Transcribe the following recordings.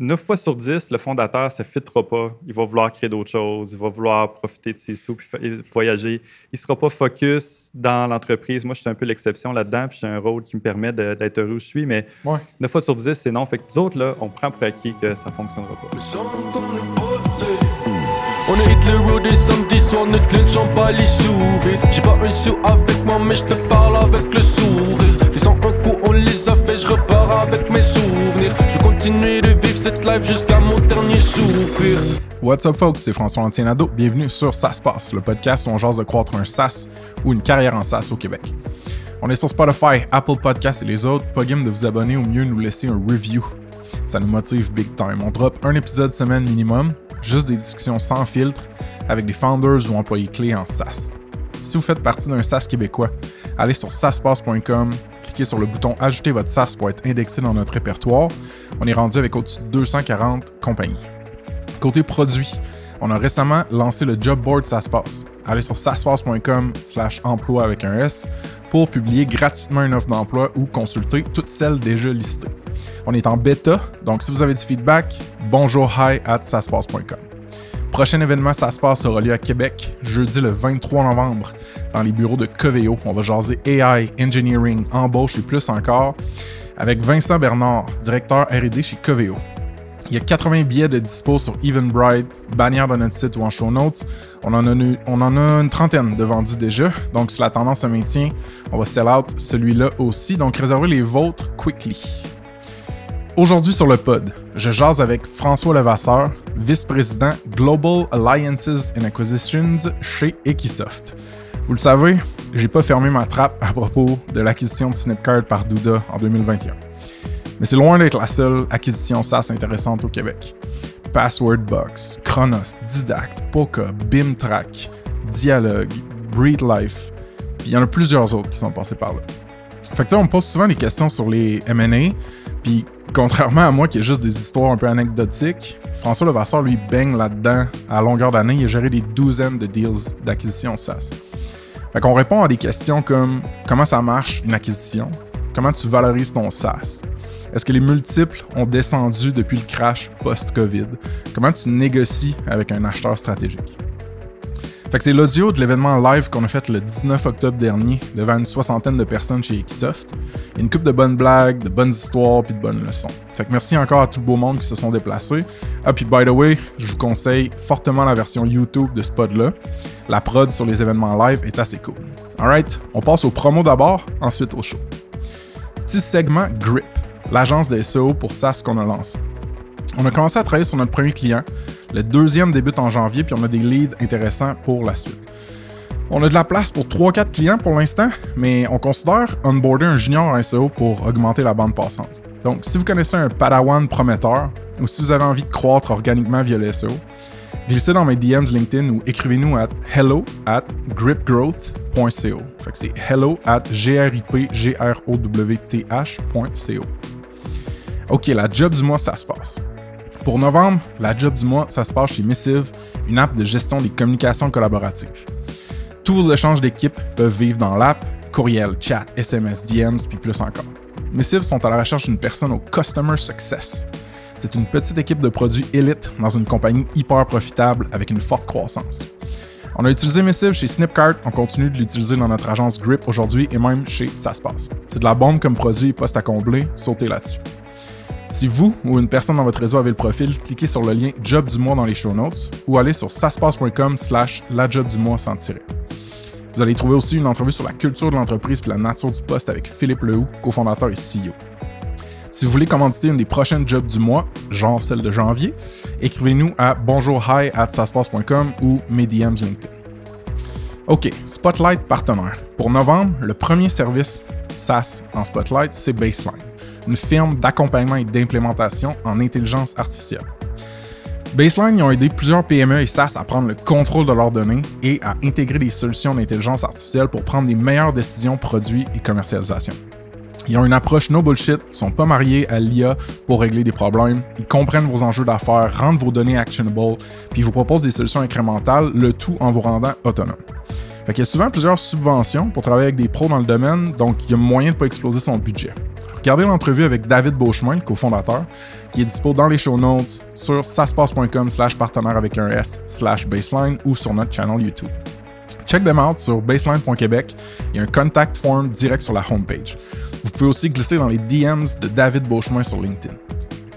9 fois sur 10, le fondateur, ça ne fitera pas. Il va vouloir créer d'autres choses, il va vouloir profiter de ses sous puis voyager. Il ne sera pas focus dans l'entreprise. Moi, je suis un peu l'exception là-dedans, puis j'ai un rôle qui me permet d'être heureux où je suis, mais 9 fois sur 10, c'est non. Fait que nous autres, là, on prend pour acquis que ça ne fonctionnera pas. On est le road des samedis soirs, ne clenchons pas les sous J'ai pas un sou avec moi, mais je te parle avec le sourire. Les un coup, on les a fait, je repars avec mes souvenirs. Je continue de vivre cette life jusqu'à mon dernier. What's up, folks? C'est François Antienado. Bienvenue sur Ça se passe, le podcast où on jase de croître un SaaS ou une carrière en SaaS au Québec. On est sur Spotify, Apple Podcasts et les autres. Pas game de vous abonner ou mieux nous laisser un review. Ça nous motive big time. On drop un épisode semaine minimum juste des discussions sans filtre avec des founders ou employés clés en SaaS. Si vous faites partie d'un SaaS québécois, allez sur SaaSpass.com, cliquez sur le bouton Ajouter votre SaaS pour être indexé dans notre répertoire. On est rendu avec au-dessus de 240 compagnies. Côté produit, on a récemment lancé le job board SaaSpass. Allez sur saspass.com slash emploi avec un S pour publier gratuitement une offre d'emploi ou consulter toutes celles déjà listées. On est en bêta, donc si vous avez du feedback, bonjour hi at saspass.com. Prochain événement Ça se passe aura lieu à Québec, jeudi le 23 novembre, dans les bureaux de Coveo. On va jaser AI, engineering, embauche et plus encore, avec Vincent Bernard, directeur RD chez Coveo. Il y a 80 billets de dispo sur Eventbrite, bannière de notre site ou en show notes. On en, a une, on en a une trentaine de vendus déjà, donc si la tendance se maintient, on va sell out celui-là aussi, donc réservez les vôtres quickly. Aujourd'hui sur le pod, je jase avec François Levasseur, vice-président Global Alliances and Acquisitions chez Equisoft. Vous le savez, j'ai pas fermé ma trappe à propos de l'acquisition de Snipcard par Douda en 2021. Mais c'est loin d'être la seule acquisition SaaS intéressante au Québec. Passwordbox, Chronos, Didact, Poca, BIMTrack, Dialogue, BreedLife, puis il y en a plusieurs autres qui sont passés par là. Fait que on me pose souvent des questions sur les M&A, puis contrairement à moi qui ai juste des histoires un peu anecdotiques, François Levasseur lui baigne là-dedans à longueur d'année. Il a géré des douzaines de deals d'acquisition SaaS. Fait qu'on répond à des questions comme comment ça marche une acquisition, comment tu valorises ton SaaS, est-ce que les multiples ont descendu depuis le crash post-COVID, comment tu négocies avec un acheteur stratégique? Fait que c'est l'audio de l'événement live qu'on a fait le 19 octobre dernier devant une soixantaine de personnes chez Equisoft. Une coupe de bonnes blagues, de bonnes histoires puis de bonnes leçons. Fait que merci encore à tout le beau monde qui se sont déplacés. Ah puis by the way, je vous conseille fortement la version YouTube de ce pod-là. La prod sur les événements live est assez cool. Alright, on passe au promo d'abord, ensuite au show. Petit segment Grip, l'agence des SEO pour SaaS qu'on a lancé. On a commencé à travailler sur notre premier client, le deuxième débute en janvier, puis on a des leads intéressants pour la suite. On a de la place pour 3-4 clients pour l'instant, mais on considère onboarder un junior en SEO pour augmenter la bande passante. Donc, si vous connaissez un Padawan prometteur ou si vous avez envie de croître organiquement via le SEO, glissez dans mes DMs LinkedIn ou écrivez-nous à hello at gripgrowth.co. C'est hello at gripgrowth.co. OK, la job du mois, ça se passe. Pour novembre, la job du mois, ça se passe chez Missive, une app de gestion des communications collaboratives. Tous vos échanges d'équipe peuvent vivre dans l'app, courriel, chat, SMS, DMs, puis plus encore. Missive sont à la recherche d'une personne au Customer Success. C'est une petite équipe de produits élite dans une compagnie hyper profitable avec une forte croissance. On a utilisé Missive chez Snipcart, on continue de l'utiliser dans notre agence Grip aujourd'hui et même chez Ça C'est de la bombe comme produit poste à combler, sautez là-dessus. Si vous ou une personne dans votre réseau avez le profil, cliquez sur le lien Job du mois dans les show notes ou allez sur saspace.com slash la job du mois sans tirer. Vous allez trouver aussi une entrevue sur la culture de l'entreprise et la nature du poste avec Philippe Lehoux, cofondateur et CEO. Si vous voulez commanditer une des prochaines jobs du mois, genre celle de janvier, écrivez-nous à bonjourhi at ou mes. OK, Spotlight partenaire. Pour novembre, le premier service SaaS en Spotlight, c'est Baseline une firme d'accompagnement et d'implémentation en intelligence artificielle. Baseline, ils ont aidé plusieurs PME et SaaS à prendre le contrôle de leurs données et à intégrer des solutions d'intelligence artificielle pour prendre les meilleures décisions produits et commercialisation. Ils ont une approche no bullshit, ils sont pas mariés à l'IA pour régler des problèmes, ils comprennent vos enjeux d'affaires, rendent vos données actionable, puis vous proposent des solutions incrémentales, le tout en vous rendant autonome. Fait y a souvent plusieurs subventions pour travailler avec des pros dans le domaine, donc il y a moyen de pas exploser son budget. Regardez l'entrevue avec David Beauchemin, le cofondateur, qui est dispo dans les show notes sur saspace.com slash partenaire avec un S slash baseline ou sur notre channel YouTube. Check them out sur baseline.québec. Il y a un contact form direct sur la homepage. Vous pouvez aussi glisser dans les DMs de David Beauchemin sur LinkedIn.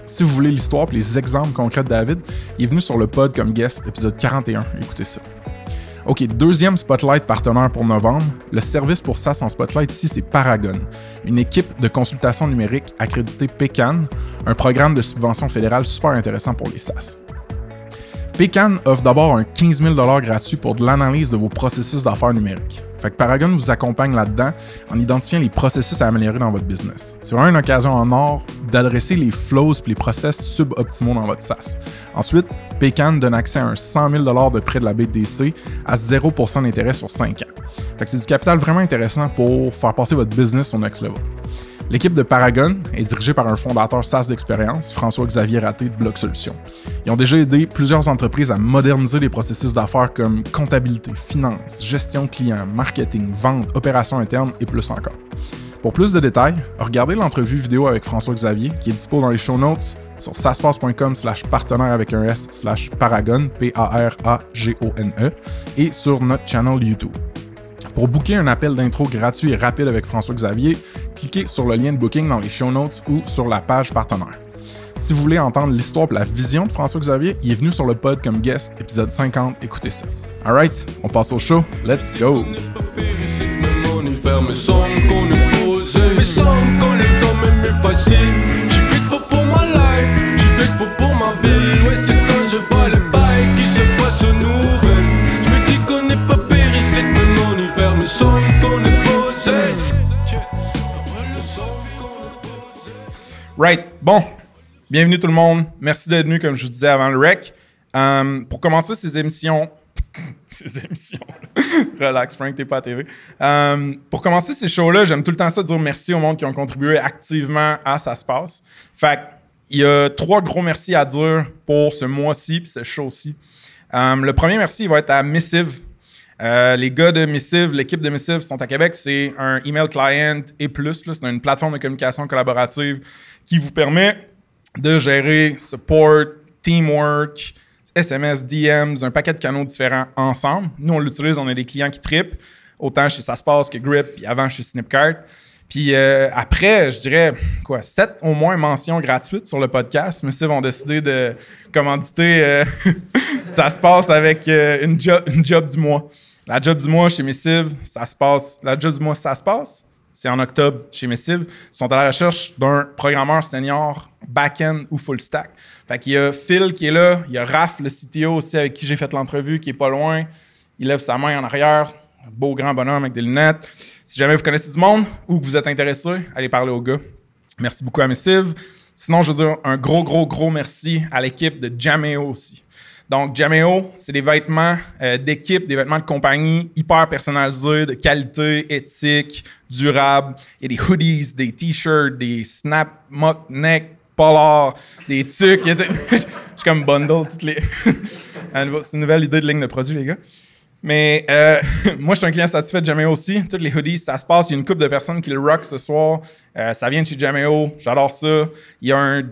Si vous voulez l'histoire et les exemples concrets de David, il est venu sur le pod comme guest, épisode 41. Écoutez ça. OK, deuxième Spotlight partenaire pour novembre. Le service pour SaaS en Spotlight ici, c'est Paragon, une équipe de consultation numérique accréditée PECAN, un programme de subvention fédérale super intéressant pour les SaaS. Pecan offre d'abord un 15 000 gratuit pour de l'analyse de vos processus d'affaires numériques. Fait que Paragon vous accompagne là-dedans en identifiant les processus à améliorer dans votre business. C'est vraiment une occasion en or d'adresser les flows et les process suboptimaux dans votre SaaS. Ensuite, Pecan donne accès à un 100 000 de prêt de la BDC à 0% d'intérêt sur 5 ans. C'est du capital vraiment intéressant pour faire passer votre business au next level. L'équipe de Paragon est dirigée par un fondateur SaaS d'expérience, François-Xavier Raté de Bloc Solutions. Ils ont déjà aidé plusieurs entreprises à moderniser les processus d'affaires comme comptabilité, finance, gestion client, marketing, vente, opérations internes et plus encore. Pour plus de détails, regardez l'entrevue vidéo avec François-Xavier qui est dispo dans les show notes sur saspace.com slash partenaire avec un S slash paragon, P-A-R-A-G-O-N-E, et sur notre channel YouTube. Pour booker un appel d'intro gratuit et rapide avec François-Xavier, cliquez sur le lien de booking dans les show notes ou sur la page partenaire. Si vous voulez entendre l'histoire et la vision de François-Xavier, il est venu sur le pod comme guest, épisode 50, écoutez ça. Alright, on passe au show, let's go! Right. Bon. Bienvenue tout le monde. Merci d'être venu, comme je vous disais avant le rec. Euh, pour commencer ces émissions. ces émissions. Relax, Frank, t'es pas à TV. Euh, pour commencer ces shows-là, j'aime tout le temps ça dire merci au monde qui ont contribué activement à Ça se passe. Fait il y a trois gros merci à dire pour ce mois-ci puis ce show-ci. Euh, le premier merci il va être à Missive. Les gars de Missive, l'équipe de Missive sont à Québec. C'est un email client et plus. C'est une plateforme de communication collaborative qui vous permet de gérer support, teamwork, SMS, DMs, un paquet de canaux différents ensemble. Nous, on l'utilise, on a des clients qui tripent, autant chez passe que Grip, puis avant chez Snipcart. Puis euh, après, je dirais, quoi, sept au moins mentions gratuites sur le podcast. Mais vont décider de commanditer euh, Ça se passe avec euh, une job du mois. La job du mois chez Missive, ça se passe. La job du mois, ça se passe c'est en octobre chez Missive, sont à la recherche d'un programmeur senior back-end ou full stack. Fait qu'il y a Phil qui est là, il y a Raph, le CTO aussi avec qui j'ai fait l'entrevue, qui est pas loin. Il lève sa main en arrière, un beau grand bonhomme avec des lunettes. Si jamais vous connaissez du monde ou que vous êtes intéressé, allez parler au gars. Merci beaucoup à Missive. Sinon, je veux dire un gros, gros, gros merci à l'équipe de Jameo aussi. Donc, Jameo, c'est des vêtements euh, d'équipe, des vêtements de compagnie hyper personnalisés, de qualité, éthique, durable. Il y a des hoodies, des t-shirts, des snap, mock neck, polar, des trucs. Je suis comme bundle toutes les. c'est une nouvelle idée de ligne de produit, les gars. Mais euh, moi, je suis un client satisfait de Jameo aussi. Toutes les hoodies, ça se passe. Il y a une couple de personnes qui le rock ce soir. Euh, ça vient de chez Jameo. J'adore ça. Il y a un,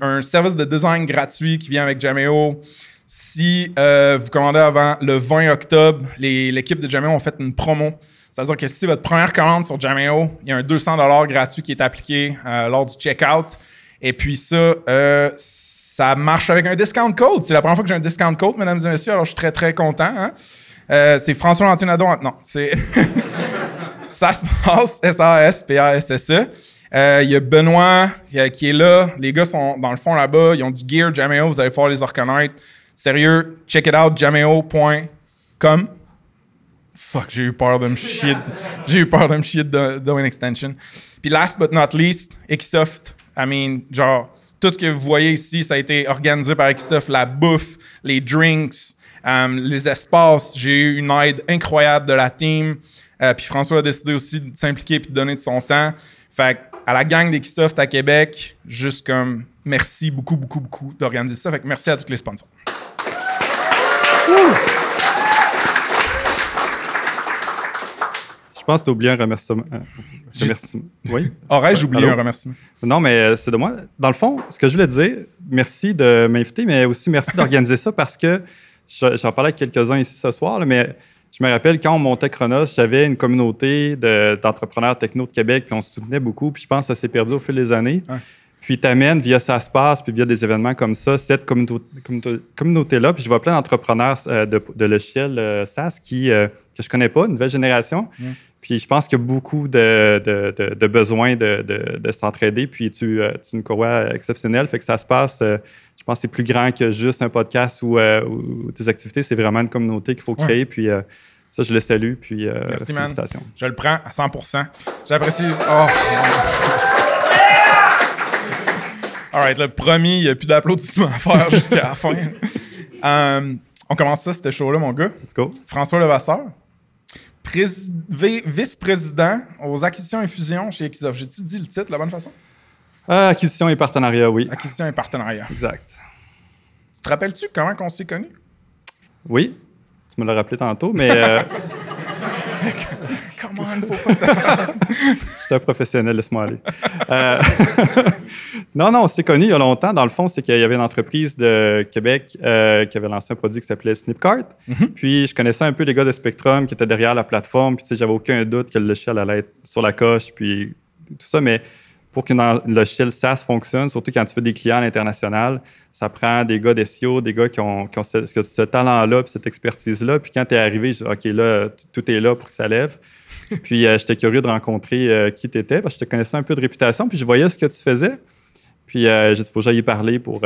un service de design gratuit qui vient avec Jameo. Si euh, vous commandez avant le 20 octobre, l'équipe de Jameo ont fait une promo. C'est-à-dire que si votre première commande sur Jameo, il y a un 200 gratuit qui est appliqué euh, lors du checkout. Et puis ça, euh, ça marche avec un discount code. C'est la première fois que j'ai un discount code, mesdames et messieurs. Alors, je suis très, très content. Hein. c'est François Lantinado. Non, c'est... ça se passe, S-A-S-P-A-S-S-E. Il y a Benoît qui est là. Les gars sont dans le fond là-bas. Ils ont du gear Jameo. Vous allez pouvoir les reconnaître. Sérieux, check it out, jameo.com. Fuck, j'ai eu peur de me chier. j'ai eu peur de me chier de, extension. Puis last but not least, Equisoft. I mean, genre, tout ce que vous voyez ici, ça a été organisé par Equisoft. La bouffe, les drinks, um, les espaces. J'ai eu une aide incroyable de la team. Euh, puis François a décidé aussi de s'impliquer et de donner de son temps. Fait à la gang d'Equisoft à Québec, juste comme merci beaucoup, beaucoup, beaucoup d'organiser ça. Fait que merci à tous les sponsors. Je pense que tu as oublié un remerciement. remerciement. Oui? Aurais-je oublié Allô? un remerciement? Non, mais euh, c'est de moi. Dans le fond, ce que je voulais dire, merci de m'inviter, mais aussi merci d'organiser ça parce que je- j'en parlais avec quelques-uns ici ce soir, là, mais je me rappelle quand on montait Chronos, j'avais une communauté de- d'entrepreneurs techno de Québec, puis on se soutenait beaucoup, puis je pense que ça s'est perdu au fil des années. Puis t'amènes via Ça se passe, puis via des événements comme ça, cette communauté- communauté- communauté-là. Puis je vois plein d'entrepreneurs euh, de, de logiciels euh, SaaS qui, euh, que je connais pas, une nouvelle génération. Puis je pense qu'il y a beaucoup de, de, de, de besoin de, de, de s'entraider. Puis tu, euh, tu es une courroie exceptionnelle. Fait que ça se passe, je pense que c'est plus grand que juste un podcast ou, ou tes activités. C'est vraiment une communauté qu'il faut Ouais. créer. Puis ça, je le salue. Puis Merci, man. félicitations. Je le prends à 100 J'apprécie. Oh. All right, le premier, il n'y a plus d'applaudissements à faire jusqu'à la fin. Euh, on commence ça, c'était show-là, mon gars. Let's go. François Levasseur, Prés- vi- vice-président aux acquisitions et fusions chez Equisoft. J'ai-tu dit le titre de la bonne façon? Euh, acquisition et partenariat, oui. Acquisition et partenariat. Exact. Tu te rappelles-tu comment on s'est connus? Oui. Tu me l'as rappelé tantôt, mais euh, Comment il faut pas que ça je suis un professionnel, laisse-moi aller. Euh, non, non, on s'est connus il y a longtemps. Dans le fond, c'est qu'il y avait une entreprise de Québec euh, qui avait lancé un produit qui s'appelait Snipcart. Puis je connaissais un peu les gars de Spectrum qui étaient derrière la plateforme. Puis tu sais, j'avais aucun doute que le logiciel allait être sur la coche, puis tout ça. Mais pour qu'un logiciel SaaS fonctionne, surtout quand tu fais des clients à l'international, ça prend des gars d'SEO, des gars qui ont, qui ont ce, talent-là, puis cette expertise-là. Puis quand tu es arrivé, je dis, OK, là, tout est là pour que ça lève. Puis euh, j'étais curieux de rencontrer euh, qui tu étais, parce que je te connaissais un peu de réputation, puis je voyais ce que tu faisais. Puis euh, j'ai dit, faut que j'aille y parler pour,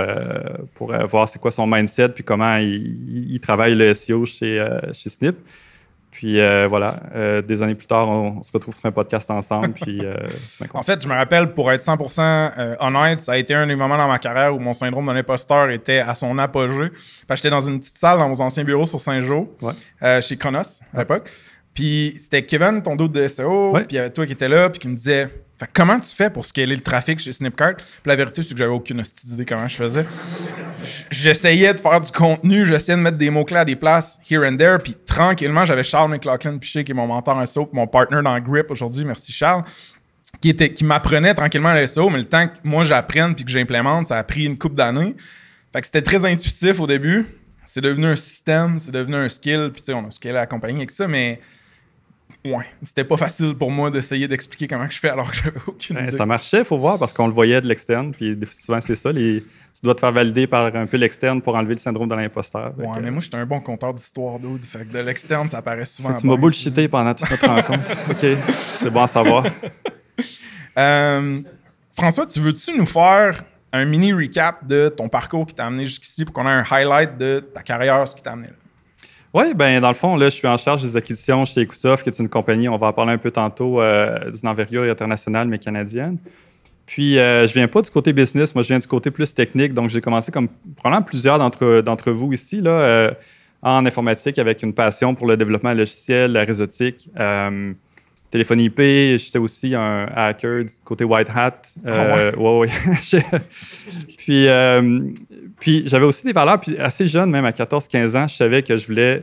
pour voir c'est quoi son mindset, puis comment il, il- il travaille le SEO chez, chez Snip. Puis euh, voilà, euh, des années plus tard, on, on se retrouve sur un podcast ensemble. puis, euh, En fait, je me rappelle, pour être 100% euh, honnête, ça a été un des moments dans ma carrière où mon syndrome de l'imposteur était à son apogée. J'étais dans une petite salle dans vos anciens bureaux sur Saint-Jean, Ouais. chez Chronos à l'époque. Puis c'était Kevin, ton dos de SEO, puis il y avait toi qui étais là, puis qui me disait fait, comment tu fais pour scaler le trafic chez Snipcart Puis la vérité, c'est que j'avais aucune d'idée comment je faisais. J'essayais de faire du contenu, j'essayais de mettre des mots-clés à des places here and there, puis tranquillement, j'avais Charles McLaughlin Piché, qui est mon mentor en SEO, puis mon partner dans Grip aujourd'hui. Merci Charles qui, était, qui m'apprenait tranquillement le SEO, mais le temps que moi j'apprenne puis que j'implémente, ça a pris une couple d'années. Fait que c'était très intuitif au début. C'est devenu un système, c'est devenu un skill, puis tu sais, on a scalé la compagnie avec ça, mais c'était pas facile pour moi d'essayer d'expliquer comment je fais alors que j'avais aucune idée. ça marchait, il faut voir, parce qu'on le voyait de l'externe. Puis souvent, c'est ça. les- tu dois te faire valider par un peu l'externe pour enlever le syndrome de l'imposteur. Ouais, mais moi, j'étais un bon compteur d'histoire dude. Fait que de l'externe, ça paraît souvent. tu m'as bullshité pendant toute notre rencontre. OK, c'est bon à savoir. Euh, François, tu veux-tu nous faire un mini recap de ton parcours qui t'a amené jusqu'ici pour qu'on ait un highlight de ta carrière, ce qui t'a amené là? Oui, ben dans le fond, là, je suis en charge des acquisitions chez Ecosoft, qui est une compagnie, on va en parler un peu tantôt, euh, d'une envergure internationale, mais canadienne. Puis, euh, je viens pas du côté business, moi, je viens du côté plus technique. Donc, j'ai commencé comme probablement plusieurs d'entre, vous ici, là, euh, en informatique, avec une passion pour le développement logiciel, la réseautique, euh, téléphonie IP. J'étais aussi un hacker du côté White Hat. Euh, ouais, ouais. Puis, euh, puis j'avais aussi des valeurs. Puis, assez jeune, même à 14-15 ans, je savais que je voulais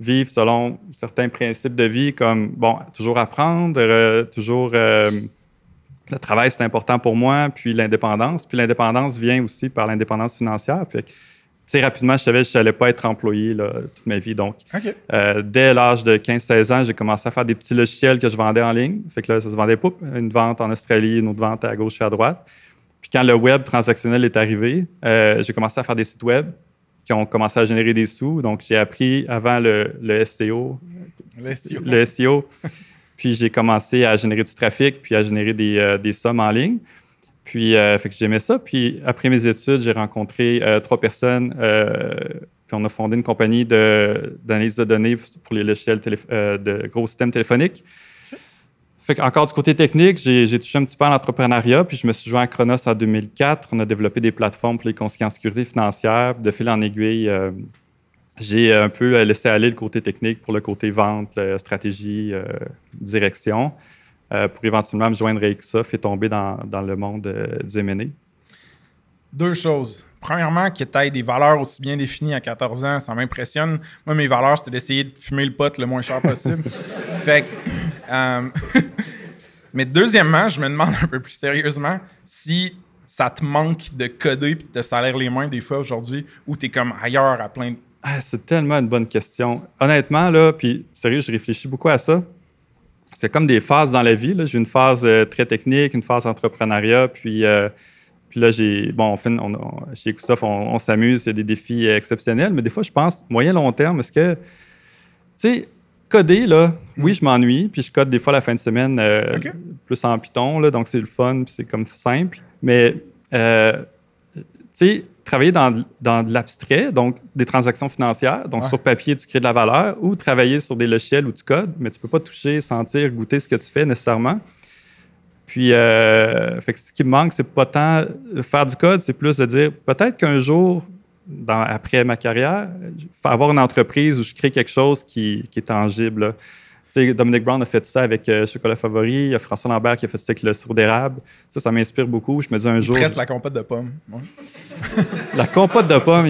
vivre selon certains principes de vie, comme, bon, toujours apprendre, euh, toujours. le travail, c'est important pour moi, puis l'indépendance. Puis l'indépendance vient aussi par l'indépendance financière. Fait sais, rapidement, je savais que je n'allais pas être employé là, toute ma vie. Donc, euh, dès l'âge de 15-16 ans, j'ai commencé à faire des petits logiciels que je vendais en ligne. Fait que là, ça se vendait pas. Une vente en Australie, une autre vente à gauche et à droite. Puis quand le web transactionnel est arrivé, euh, j'ai commencé à faire des sites web qui ont commencé à générer des sous. Donc, j'ai appris avant le, le SEO, Le SEO. le SEO. Puis j'ai commencé à générer du trafic, puis à générer des, euh, des sommes en ligne. Puis euh, fait que j'aimais ça. Puis après mes études, j'ai rencontré euh, trois personnes. euh, puis on a fondé une compagnie de- d'analyse de, données pour les logiciels de gros systèmes téléphoniques. Fait que encore du côté technique, j'ai touché un petit peu à l'entrepreneuriat, puis je me suis joint à Chronos en 2004. On a développé des plateformes pour les conseillers en sécurité financière. De fil en aiguille, j'ai un peu laissé aller le côté technique pour le côté vente, stratégie, direction, euh, pour éventuellement me joindre à Ecosoft et tomber dans, dans le monde euh, du M&A. Deux choses. Premièrement, que tu aies des valeurs aussi bien définies à 14 ans, ça m'impressionne. Moi, mes valeurs, c'était d'essayer de fumer le pot le moins cher possible. fait que, Euh, mais deuxièmement, je me demande un peu plus sérieusement si ça te manque de coder et de te salaire les mains des fois aujourd'hui ou tu es comme ailleurs à plein de. Ah, c'est tellement une bonne question. Honnêtement, là, puis sérieux, je réfléchis beaucoup à ça. C'est comme des phases dans la vie. J'ai une phase euh, très technique, une phase entrepreneuriat, puis, euh, puis là, j'ai. Bon, on, on, chez Ecosoft, on, s'amuse, il y a des défis exceptionnels, mais des fois, je pense, moyen-long terme, est-ce que. Tu sais, coder, là, oui, je m'ennuie, puis je code des fois la fin de semaine euh, plus en Python, là, donc c'est le fun, puis c'est comme simple. Mais, tu sais, travailler dans, de l'abstrait, donc des transactions financières, donc sur papier, tu crées de la valeur, ou travailler sur des logiciels où tu codes, mais tu ne peux pas toucher, sentir, goûter ce que tu fais nécessairement. Puis, euh, fait ce qui me manque, c'est pas tant faire du code, c'est plus de dire peut-être qu'un jour, après ma carrière, avoir une entreprise où je crée quelque chose qui, qui est tangible. Dominic Brown a fait ça avec euh, Chocolat Favori. Il y a François Lambert qui a fait ça avec le sirop d'érable. Ça, ça m'inspire beaucoup. Je me dis un jour. Presque la compote de pommes. la compote de pommes,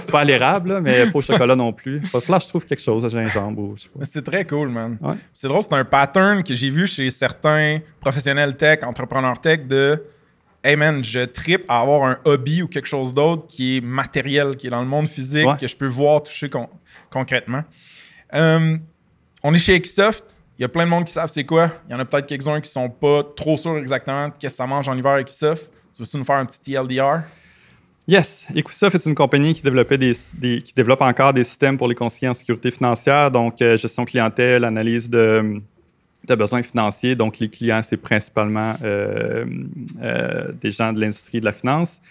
c'est pas l'érable, mais pas au chocolat non plus. Là, je trouve quelque chose à gingembre. C'est très cool, man. C'est drôle, c'est un pattern que j'ai vu chez certains professionnels tech, entrepreneurs tech de. Hey man, je tripe à avoir un hobby ou quelque chose d'autre qui est matériel, qui est dans le monde physique, que je peux voir, toucher concrètement. Euh, on est chez Equisoft. Il y a plein de monde qui savent c'est quoi. Il y en a peut-être quelques-uns qui sont pas trop sûrs exactement de qu'est-ce que ça mange en hiver Equisoft. Tu veux-tu nous faire un petit TLDR? Yes. Equisoft est une compagnie qui, développait qui développe encore des systèmes pour les conseillers en sécurité financière, donc euh, gestion clientèle, analyse de, besoins financiers. Donc, les clients, c'est principalement euh, euh, des gens de l'industrie de la finance.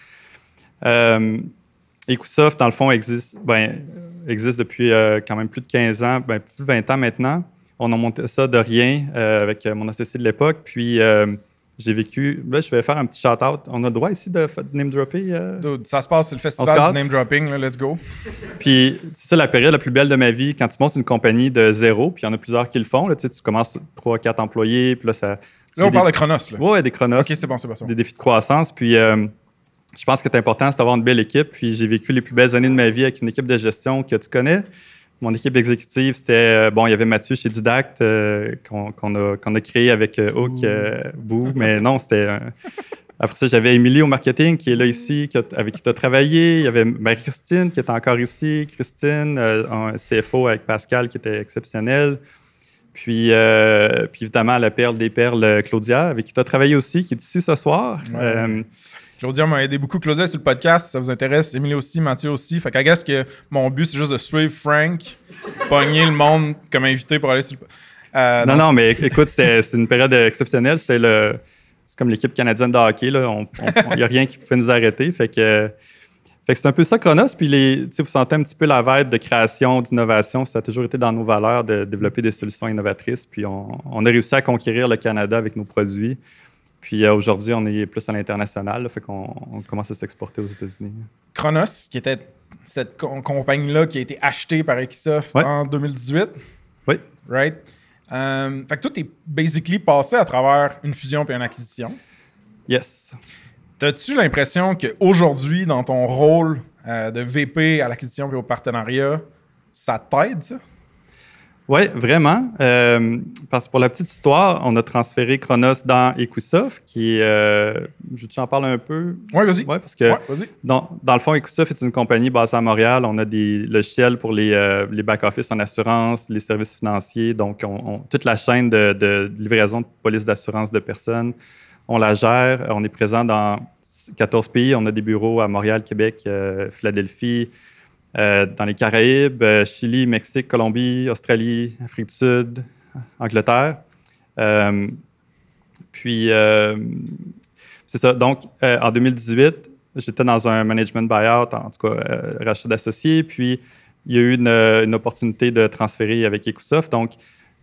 Equisoft, dans le fond, existe, ben, existe depuis euh, quand même plus de 15 ans, ben, plus de 20 ans maintenant. On a monté ça de rien euh, avec euh, mon associé de l'époque. Puis j'ai vécu. Là, je vais faire un petit shout-out. On a le droit ici de, name dropper. ça se passe, c'est le festival du name dropping. let's go. Puis c'est ça la période la plus belle de ma vie quand tu montes une compagnie de zéro. Puis il y en a plusieurs qui le font. Là, tu, sais, tu commences 3 4 employés. Puis là, ça. Là, on parle de Chronos. Oui, des Chronos. OK, c'est bon, c'est bon. Des défis de croissance. Puis je pense que c'est important, c'est d'avoir une belle équipe. Puis j'ai vécu les plus belles années de ma vie avec une équipe de gestion que tu connais. Mon équipe exécutive, c'était, euh, bon, il y avait Mathieu chez Didact euh, qu'on a, a, créé avec euh, Hook, Boo, mais non, c'était... Après ça, j'avais Émilie au marketing qui est là ici, avec qui tu as travaillé. Il y avait Marie-Christine qui est encore ici, Christine, un CFO avec Pascal qui était exceptionnel. Puis, puis évidemment, la perle des perles, Claudia, avec qui tu as travaillé aussi, qui est ici ce soir. Claudia m'a aidé beaucoup. Claudia sur le podcast, si ça vous intéresse. Émilie aussi, Mathieu aussi. Fait qu'à guess que mon but, c'est juste de suivre Frank, pogner le monde comme invité pour aller sur le euh, non, non, mais écoute, c'était une période exceptionnelle. C'était le. C'est comme l'équipe canadienne de hockey. Il n'y a rien qui pouvait nous arrêter. Fait que. Fait que c'est un peu ça Chronos. Puis les, vous sentez un petit peu la vibe de création, d'innovation. Ça a toujours été dans nos valeurs de développer des solutions innovatrices. Puis on, on a réussi à conquérir le Canada avec nos produits. Puis euh, aujourd'hui, on est plus à l'international, fait qu'on commence à s'exporter aux États-Unis. Chronos, qui était cette compagnie-là qui a été achetée par Equisoft en 2018. Oui. Right? Euh, fait que tout est basically passé à travers une fusion puis une acquisition. Yes. As-tu l'impression qu'aujourd'hui, dans ton rôle euh, de VP à l'acquisition et au partenariat, ça t'aide, ça? Oui, vraiment. Euh, parce que pour la petite histoire, on a transféré Chronos dans Equisoft, qui est. Euh, je t'en parle un peu? Oui, vas-y. Oui, parce que dans, dans, le fond, Equisoft est une compagnie basée à Montréal. On a des logiciels pour les, euh, les back-office en assurance, les services financiers. Donc, on, toute la chaîne de, de livraison de police d'assurance de personnes, on la gère. On est présent dans 14 pays. On a des bureaux à Montréal, Québec, Philadelphie. Euh, dans les Caraïbes, euh, Chili, Mexique, Colombie, Australie, Afrique du Sud, Angleterre. Euh, puis, c'est ça. Donc, en 2018, j'étais dans un management buyout, en tout cas, rachat d'associés. Puis, il y a eu une, opportunité de transférer avec Ecosoft. Donc,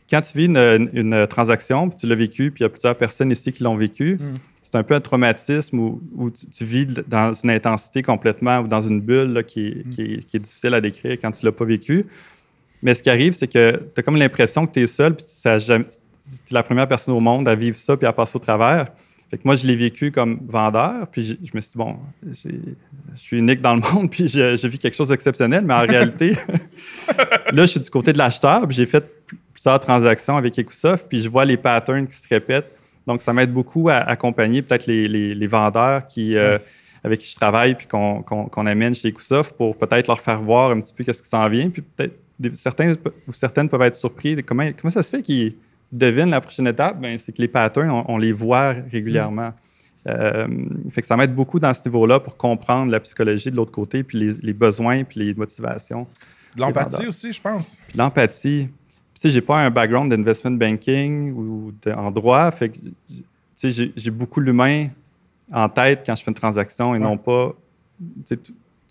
quand tu vis une, transaction, puis tu l'as vécu, puis il y a plusieurs personnes ici qui l'ont vécu, mm c'est un peu un traumatisme où, tu, vis dans une intensité complètement ou dans une bulle mm. qui, est, difficile à décrire quand tu ne l'as pas vécu. Mais ce qui arrive, c'est que tu as comme l'impression que tu es seul, puis tu es la première personne au monde à vivre ça puis à passer au travers. Fait que moi, je l'ai vécu comme vendeur, puis je, me suis dit, bon, je suis unique dans le monde, puis j'ai vu quelque chose d'exceptionnel, mais en réalité, là, je suis du côté de l'acheteur, puis j'ai fait plusieurs transactions avec Ecosoft, puis je vois les patterns qui se répètent. Donc, ça m'aide beaucoup à accompagner peut-être les, vendeurs qui, euh, avec qui je travaille puis qu'on amène chez Ecosoft pour peut-être leur faire voir un petit peu qu'est-ce qui s'en vient. Puis peut-être certains ou certaines peuvent être surpris de comment, comment ça se fait qu'ils devinent la prochaine étape? Ben, c'est que les patterns, on, les voit régulièrement. Euh, fait que ça m'aide beaucoup dans ce niveau-là pour comprendre la psychologie de l'autre côté, puis les, besoins, puis les motivations. De l'empathie aussi, je pense. L'empathie. Tu sais, j'ai pas un background d'investment banking ou en droit, fait que j'ai beaucoup l'humain en tête quand je fais une transaction et non pas. Tu,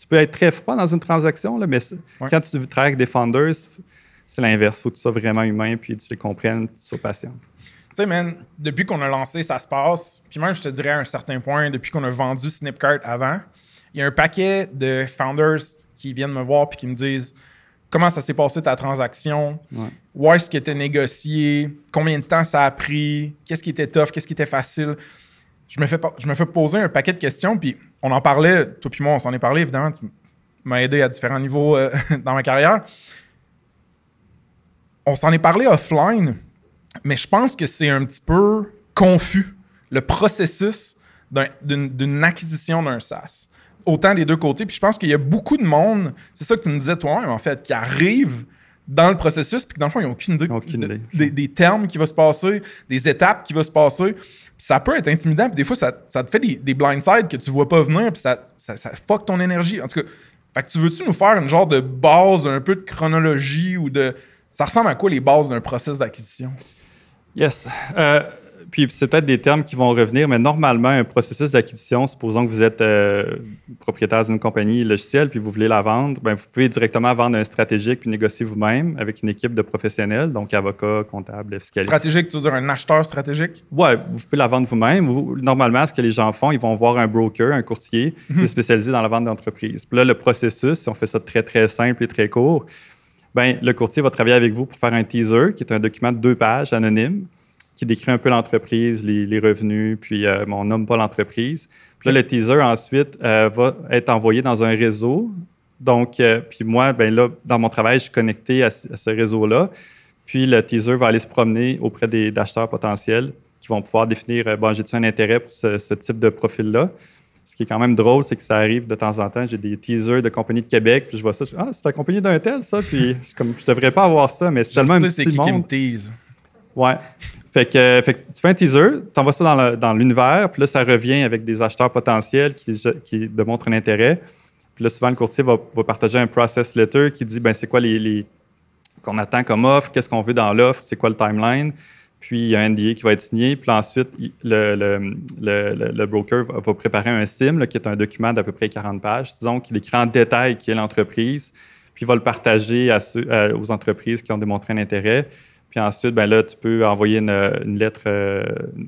peux être très froid dans une transaction, là, mais quand tu travailles avec des founders, c'est l'inverse. Il faut que tu sois vraiment humain puis tu les comprennes, tu sois patient. Tu sais, man, depuis qu'on a lancé, ça se passe. Puis même, je te dirais à un certain point, depuis qu'on a vendu Snipcart avant, il y a un paquet de founders qui viennent me voir puis qui me disent comment ça s'est passé ta transaction, où est-ce qui était négocié, combien de temps ça a pris, qu'est-ce qui était tough, qu'est-ce qui était facile? Je me, fais, je me fais poser un paquet de questions, puis on en parlait, toi puis moi, on s'en est parlé, évidemment, tu m'as aidé à différents niveaux euh, dans ma carrière. On s'en est parlé offline, mais je pense que c'est un petit peu confus, le processus d'une acquisition d'un SaaS autant des deux côtés. Puis je pense qu'il y a beaucoup de monde, c'est ça que tu me disais toi-même, en fait, qui arrive dans le processus, puis que dans le fond, ils n'ont aucune idée, Des, termes qui vont se passer, des étapes qui vont se passer. ça peut être intimidant, puis des fois, ça, te fait des, des blindsides que tu vois pas venir, puis ça, ça, fuck ton énergie. En tout cas, fait que tu veux-tu nous faire une genre de base, un peu de chronologie ou de. Ça ressemble à quoi les bases d'un processus d'acquisition? Yes. Euh, puis c'est peut-être des termes qui vont revenir, mais normalement, un processus d'acquisition, supposons que vous êtes euh, propriétaire d'une compagnie logicielle puis vous voulez la vendre, bien, vous pouvez directement vendre un stratégique puis négocier vous-même avec une équipe de professionnels, donc avocats, comptables, fiscalistes. Stratégique, tu veux dire un acheteur stratégique? Oui, vous pouvez la vendre vous-même. Normalement, ce que les gens font, ils vont voir un broker, un courtier qui est mhm. spécialisé dans la vente d'entreprise. Puis là, le processus, si on fait ça très, très simple et très court, Bien, le courtier va travailler avec vous pour faire un teaser, qui est un document de deux pages anonyme, qui décrit un peu l'entreprise, les, revenus, puis euh, on nomme pas l'entreprise. Puis là, le teaser, ensuite, euh, va être envoyé dans un réseau. Donc, euh, puis moi, ben là, dans mon travail, je suis connecté à, ce réseau-là. Puis le teaser va aller se promener auprès des acheteurs potentiels qui vont pouvoir définir, bon, j'ai-tu un intérêt pour ce, type de profil-là? Ce qui est quand même drôle, c'est que ça arrive de temps en temps. J'ai des teasers de compagnies de Québec, puis je vois ça. Je, ah, c'est la compagnie d'un tel, ça. Puis je, comme, je devrais pas avoir ça, mais c'est tellement un petit qui monde. Qui me tease. Ouais. Fait que, tu fais un teaser, tu envoies ça dans l'univers, puis là, ça revient avec des acheteurs potentiels qui, démontrent un intérêt. Puis là, souvent, le courtier va, partager un process letter qui dit ben c'est quoi les, qu'on attend comme offre, qu'est-ce qu'on veut dans l'offre, c'est quoi le timeline. Puis il y a un NDA qui va être signé. Puis ensuite, le, broker va, préparer un SIM, qui est un document d'à peu près 40 pages, disons, qui décrit en détail qui est l'entreprise. Puis il va le partager aux entreprises qui ont démontré un intérêt. Puis ensuite, ben là, tu peux envoyer une, lettre euh,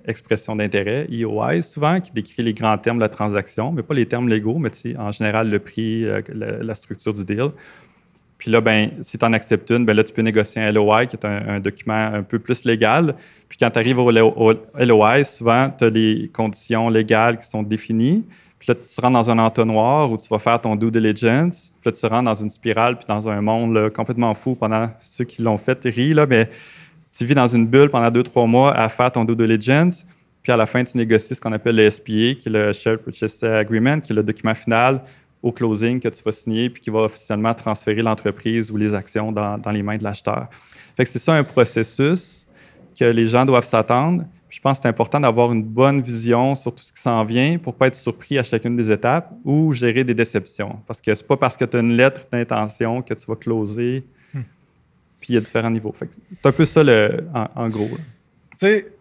expression d'intérêt, EOI souvent, qui décrit les grands termes de la transaction, mais pas les termes légaux, mais en général le prix, euh, la, structure du deal. Puis là, ben, si tu en acceptes une, ben là, tu peux négocier un LOI, qui est un, document un peu plus légal. Puis quand tu arrives au, LOI, souvent, tu as les conditions légales qui sont définies. Puis là, tu rentres dans un entonnoir où tu vas faire ton due diligence. Puis là, tu rentres dans une spirale, puis dans un monde complètement fou pendant ceux qui l'ont fait, rient, là, mais tu vis dans une bulle pendant deux, trois mois à faire ton due diligence. Puis à la fin, tu négocies ce qu'on appelle le SPA, qui est le Share Purchase Agreement, qui est le document final au closing que tu vas signer, puis qui va officiellement transférer l'entreprise ou les actions dans, dans les mains de l'acheteur. Fait que c'est ça un processus que les gens doivent s'attendre je pense que c'est important d'avoir une bonne vision sur tout ce qui s'en vient pour ne pas être surpris à chacune des étapes ou gérer des déceptions. Parce que c'est pas parce que tu as une lettre d'intention que tu vas closer. Hmm. Puis il y a différents niveaux. C'est un peu ça en, gros. Tu sais,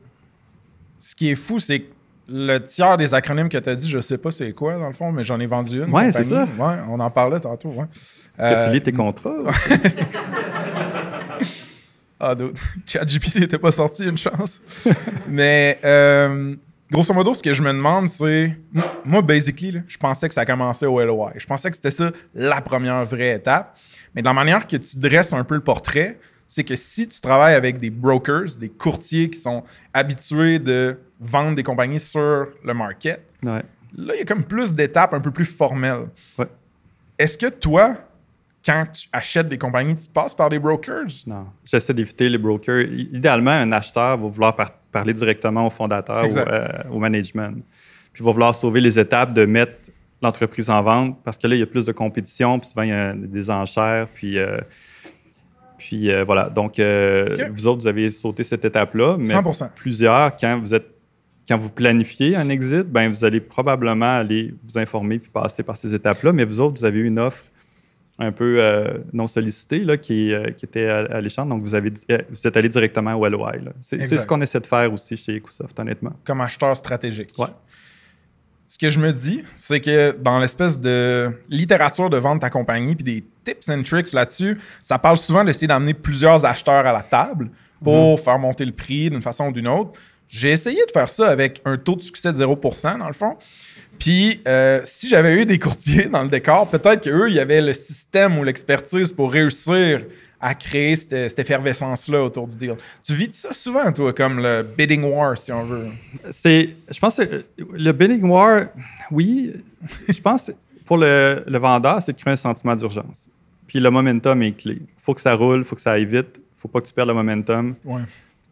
ce qui est fou, c'est que le tiers des acronymes que tu as dit, je sais pas c'est quoi dans le fond, mais j'en ai vendu une. Ouais, c'est ça. Ouais, on en parlait tantôt. Est-ce que tu lis tes euh, contrats? Ah, ChatGPT n'était pas sorti, une chance. Mais euh, grosso modo, ce que je me demande, c'est. Moi, basically, je pensais que ça commençait au LOI. Je pensais que c'était ça la première vraie étape. Mais de la manière que tu dresses un peu le portrait, c'est que si tu travailles avec des brokers, des courtiers qui sont habitués de vendre des compagnies sur le market, là, il y a comme plus d'étapes un peu plus formelles. Est-ce que toi, quand tu achètes des compagnies, tu passes par des brokers? Non. J'essaie d'éviter les brokers. Idéalement, un acheteur va vouloir par- parler directement au fondateur ou euh, au management. Puis il va vouloir sauver les étapes de mettre l'entreprise en vente parce que là, il y a plus de compétition, puis souvent, il y a des enchères, puis. euh, puis euh, voilà. Donc, euh, vous autres, vous avez sauté cette étape-là, mais 100%. plusieurs, quand vous êtes quand vous planifiez un exit, ben vous allez probablement aller vous informer puis passer par ces étapes-là. Mais vous autres, vous avez eu une offre un peu euh, non sollicitée là, qui, qui était à- alléchante. Donc, vous, avez, vous êtes allé directement au LOI. C'est ce qu'on essaie de faire aussi chez Ecosoft, honnêtement. Comme acheteur stratégique. Ouais. Ce que je me dis, c'est que dans l'espèce de littérature de vente ta compagnie, puis des tips and tricks là-dessus, ça parle souvent d'essayer d'amener plusieurs acheteurs à la table pour faire monter le prix d'une façon ou d'une autre. J'ai essayé de faire ça avec un taux de succès de 0%, dans le fond. Puis, euh, si j'avais eu des courtiers dans le décor, peut-être qu'eux, il y avait le système ou l'expertise pour réussir à créer cette, cette effervescence-là autour du deal. Tu vis ça souvent, toi, comme le bidding war, si on veut. C'est, je pense que le bidding war, oui, je pense que pour le, le vendeur, c'est de créer un sentiment d'urgence. Puis le momentum est clé. Il faut que ça roule, il faut que ça aille vite, il ne faut pas que tu perdes le momentum. Ouais.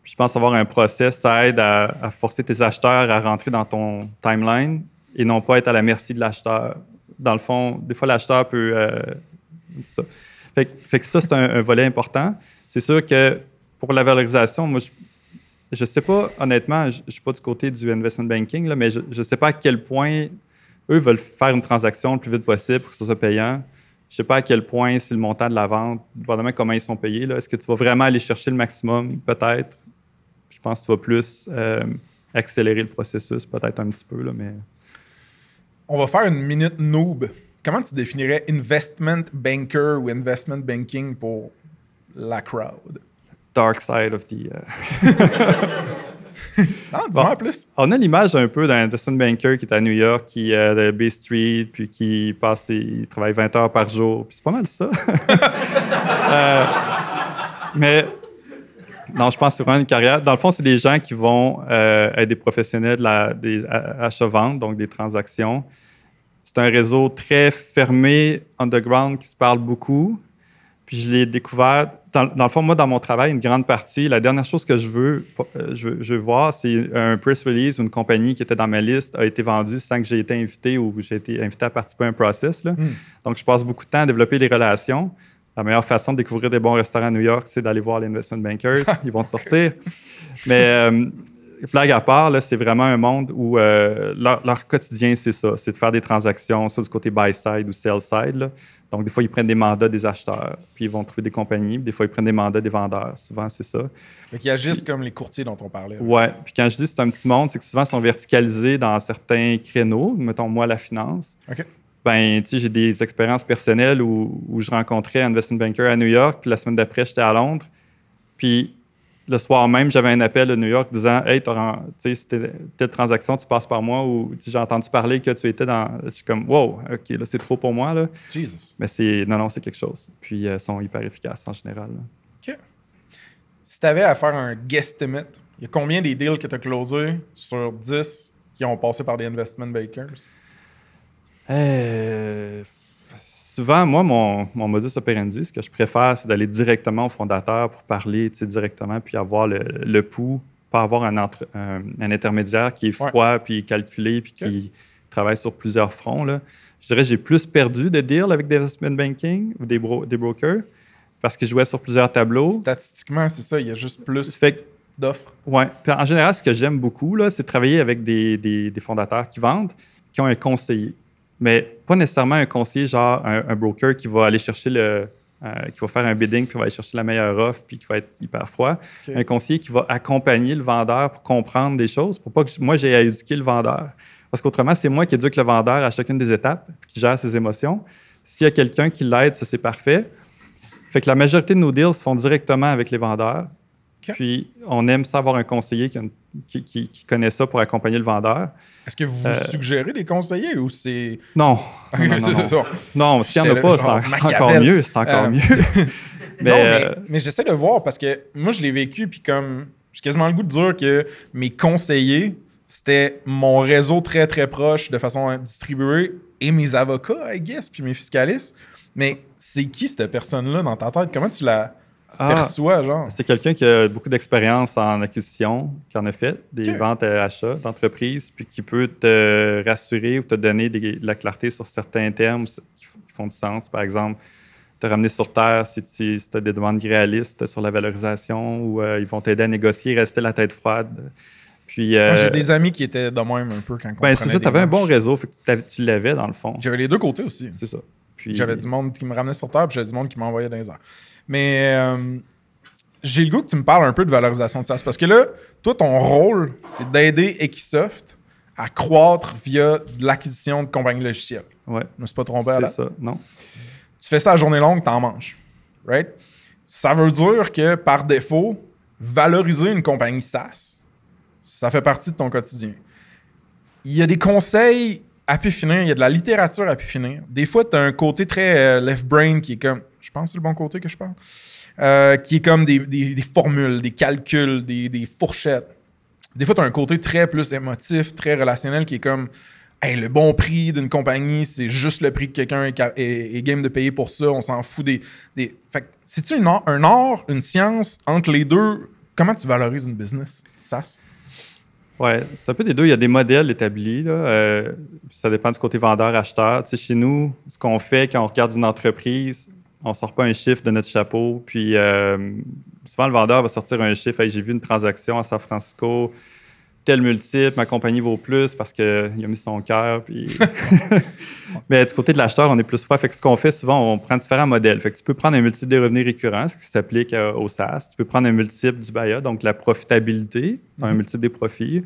Je pense avoir un process, ça aide à, à forcer tes acheteurs à rentrer dans ton timeline et non pas être à la merci de l'acheteur. Dans le fond, des fois, l'acheteur peut. euh, ça. Fait, fait que ça, c'est un, volet important. C'est sûr que pour la valorisation, moi, je ne sais pas, honnêtement, je ne suis pas du côté du investment banking, là, mais je ne sais pas à quel point eux veulent faire une transaction le plus vite possible pour que ce soit payant. Je ne sais pas à quel point c'est le montant de la vente, dépendamment comment ils sont payés. Est-ce que tu vas vraiment aller chercher le maximum? Peut-être. Je pense que tu vas plus euh, accélérer le processus, peut-être un petit peu, là, mais On va faire une minute noob. Comment tu définirais investment banker ou investment banking pour la crowd? dark side of the. Ah, dis-moi Bon. plus. On a l'image un peu d'un investment banker qui est à New York, qui est de Bay Street, puis qui passe, il travaille 20 heures par jour. Puis c'est pas mal ça. Euh, mais non, je pense que c'est vraiment une carrière. Dans le fond, c'est des gens qui vont euh, être des professionnels de la, des achats-ventes, donc des transactions. C'est un réseau très fermé, underground, qui se parle beaucoup. Puis je l'ai découvert. Dans, dans le fond, moi, dans mon travail, une grande partie, la dernière chose que je veux, euh, je veux, je veux voir, c'est un press release une compagnie qui était dans ma liste a été vendue sans que j'ai été invité ou j'ai été invité à participer à un process. là. Hmm. Donc, je passe beaucoup de temps à développer des relations. La meilleure façon de découvrir des bons restaurants à New York, c'est d'aller voir les investment bankers. Ils vont sortir. Mais euh, blague à part, c'est vraiment un monde où euh, leur, leur quotidien, c'est ça. C'est de faire des transactions, soit du côté buy-side ou sell-side. Donc, des fois, ils prennent des mandats des acheteurs, puis ils vont trouver des compagnies. Des fois, ils prennent des mandats des vendeurs. Souvent, c'est ça. Fait qu'ils agissent comme les courtiers dont on parlait. Ouais. Puis quand je dis c'est un petit monde, c'est que souvent, ils sont verticalisés dans certains créneaux. Mettons, moi, la finance. OK. Ben, j'ai des expériences personnelles où, où je rencontrais un investment banker à New York, puis la semaine d'après, j'étais à Londres. Puis le soir même, j'avais un appel de New York disant Hey, c'était telle transaction, tu passes par moi, ou j'ai entendu parler que tu étais dans. Je suis comme Wow, OK, là, c'est trop pour moi. Là. Jesus. Mais c'est. Non, non, c'est quelque chose. Puis euh, ils sont hyper efficaces en général. là. OK. Si tu avais à faire un guesstimate, il y a combien des deals que tu as closés sur 10 qui ont passé par des investment bankers? Euh, souvent, moi, mon, mon modus operandi, ce que je préfère, c'est d'aller directement au fondateur pour parler directement, puis avoir le, le pouls, pas avoir un, entre- un, un intermédiaire qui est Ouais. froid, puis calculé, puis qui travaille sur plusieurs fronts. Là. Je dirais que j'ai plus perdu de deals avec des investment banking ou des, bro- des brokers parce que je jouais sur plusieurs tableaux. Statistiquement, c'est ça, il y a juste plus d'offres. Puis en général, ce que j'aime beaucoup, là, c'est travailler avec des, des- des fondateurs qui vendent, qui ont un conseiller. Mais pas nécessairement un conseiller, genre un, un broker qui va aller chercher le. euh, qui va faire un bidding, puis va aller chercher la meilleure offre, puis qui va être hyper froid. Un conseiller qui va accompagner le vendeur pour comprendre des choses, pour pas que moi j'ai à éduquer le vendeur. Parce qu'autrement, c'est moi qui éduque le vendeur à chacune des étapes, puis qui gère ses émotions. S'il y a quelqu'un qui l'aide, ça c'est parfait. Fait que la majorité de nos deals se font directement avec les vendeurs. Puis, on aime ça avoir un conseiller qui, a une- qui- qui- qui connaît ça pour accompagner le vendeur. Est-ce que vous Euh, suggérez des conseillers ou c'est. Non. Non, non, C'est non, non. ça. Non, s'il n'y en a pas, c'est encore mieux. C'est encore Euh, mieux. mais, non, mais, euh, mais j'essaie de voir parce que moi, je l'ai vécu, puis comme j'ai quasiment le goût de dire que mes conseillers, c'était mon réseau très, très proche de façon distribuée et mes avocats, I guess, puis mes fiscalistes. Mais c'est qui cette personne-là dans ta tête? Comment tu la Ah, genre? c'est quelqu'un qui a beaucoup d'expérience en acquisition, qui en a fait des ventes et achats d'entreprise, puis qui peut te rassurer ou te donner des- de la clarté sur certains termes qui font du sens. Par exemple, te ramener sur terre si, tu as des demandes réalistes sur la valorisation ou euh, ils vont t'aider à négocier, rester la tête froide. Puis, Moi, euh, J'ai des amis qui étaient de même un peu quand on ben, c'est ça, tu avais un bon réseau, fait que tu l'avais dans le fond. J'avais les deux côtés aussi. C'est ça. Puis, J'avais du monde qui me ramenait sur terre, puis j'avais du monde qui m'envoyait dans les airs. Mais euh, j'ai le goût que tu me parles un peu de valorisation de SaaS. Parce que là, toi, ton rôle, c'est d'aider Equisoft à croître via de l'acquisition de compagnies logicielles. ouais, Je me suis pas trompé à c'est ça. Non? Tu fais ça à journée longue, t'en manges. Right? Ça veut dire que, par défaut, valoriser une compagnie SaaS, ça fait partie de ton quotidien. Il y a des conseils à pu finir, il y a de la littérature à pu finir. Des fois, tu as un côté très euh, left brain qui est comme, je pense que c'est le bon côté que je parle, euh, qui est comme des, des- formules, des calculs, des, des fourchettes. Des fois, tu as un côté très plus émotif, très relationnel qui est comme, le bon prix d'une compagnie, c'est juste le prix que quelqu'un est, game de payer pour ça. On s'en fout des. des... Fait c'est-tu un art, une science entre les deux? Comment tu valorises une business, SaaS? Ouais, c'est un peu des deux. Il y a des modèles établis. Là. Euh, ça dépend du côté vendeur-acheteur. Tu sais, chez nous, ce qu'on fait quand on regarde une entreprise, on ne sort pas un chiffre de notre chapeau. Puis euh, souvent, le vendeur va sortir un chiffre. Hey, J'ai vu une transaction à San Francisco, tel multiple, ma compagnie vaut plus parce qu'il a mis son cœur. Puis... Mais du côté de l'acheteur, on est plus froid. Fait que ce qu'on fait souvent, on prend différents modèles. Fait que tu peux prendre un multiple des revenus récurrents, ce qui s'applique euh, au SaaS. Tu peux prendre un multiple du BAYA, donc la profitabilité, un Mhm. multiple des profits.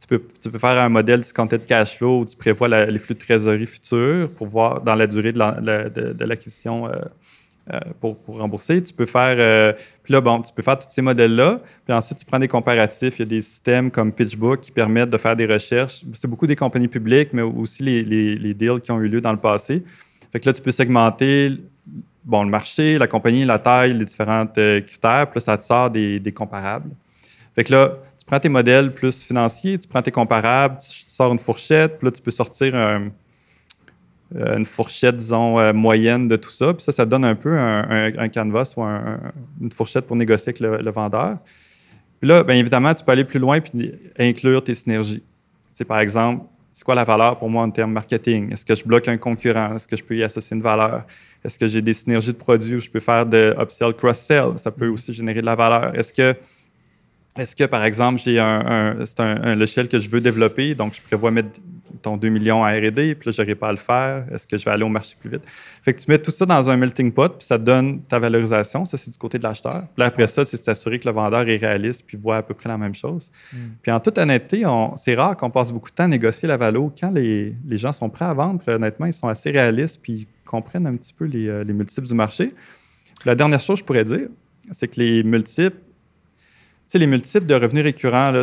Tu peux, tu peux faire un modèle discounted cash flow où tu prévois la- les flux de trésorerie futurs pour voir dans la durée de la- la- de- de l'acquisition euh, pour, rembourser. Tu peux faire. euh, puis là, bon, tu peux faire tous ces modèles-là. Puis ensuite, tu prends des comparatifs. Il y a des systèmes comme PitchBook qui permettent de faire des recherches. C'est beaucoup des compagnies publiques, mais aussi les, deals qui ont eu lieu dans le passé. Fait que là, tu peux segmenter bon, le marché, la compagnie, la taille, les différents euh, critères. Puis là, ça te sort des, comparables. Fait que là, tu prends tes modèles plus financiers, tu prends tes comparables, tu sors une fourchette, puis là, tu peux sortir un- une fourchette, disons, euh, moyenne de tout ça. Puis ça, ça donne un peu un, un- un canvas ou un- un- une fourchette pour négocier avec le, le vendeur. Puis là, bien évidemment, tu peux aller plus loin et inclure tes synergies. C'est par exemple, c'est quoi la valeur pour moi en termes marketing? Est-ce que je bloque un concurrent? Est-ce que je peux y associer une valeur? Est-ce que j'ai des synergies de produits où je peux faire de upsell, cross-sell? Ça peut aussi générer de la valeur. Est-ce que est-ce que, par exemple, j'ai un, un- c'est un, un logiciel que je veux développer, donc je prévois mettre ton 2 millions à R&D, puis là, je n'aurai pas à le faire. Est-ce que je vais aller au marché plus vite? Fait que tu mets tout ça dans un melting pot, puis ça te donne ta valorisation. Ça, c'est du côté de l'acheteur. Puis après ça, c'est de s'assurer que le vendeur est réaliste, puis voit à peu près la même chose. Puis en toute honnêteté, on- c'est rare qu'on passe beaucoup de temps à négocier la valo. Quand les, les gens sont prêts à vendre, honnêtement, ils sont assez réalistes, puis ils comprennent un petit peu les, euh, les multiples du marché. Puis la dernière chose que je pourrais dire, c'est que les multiples, tu sais, les multiples de revenus récurrents, là,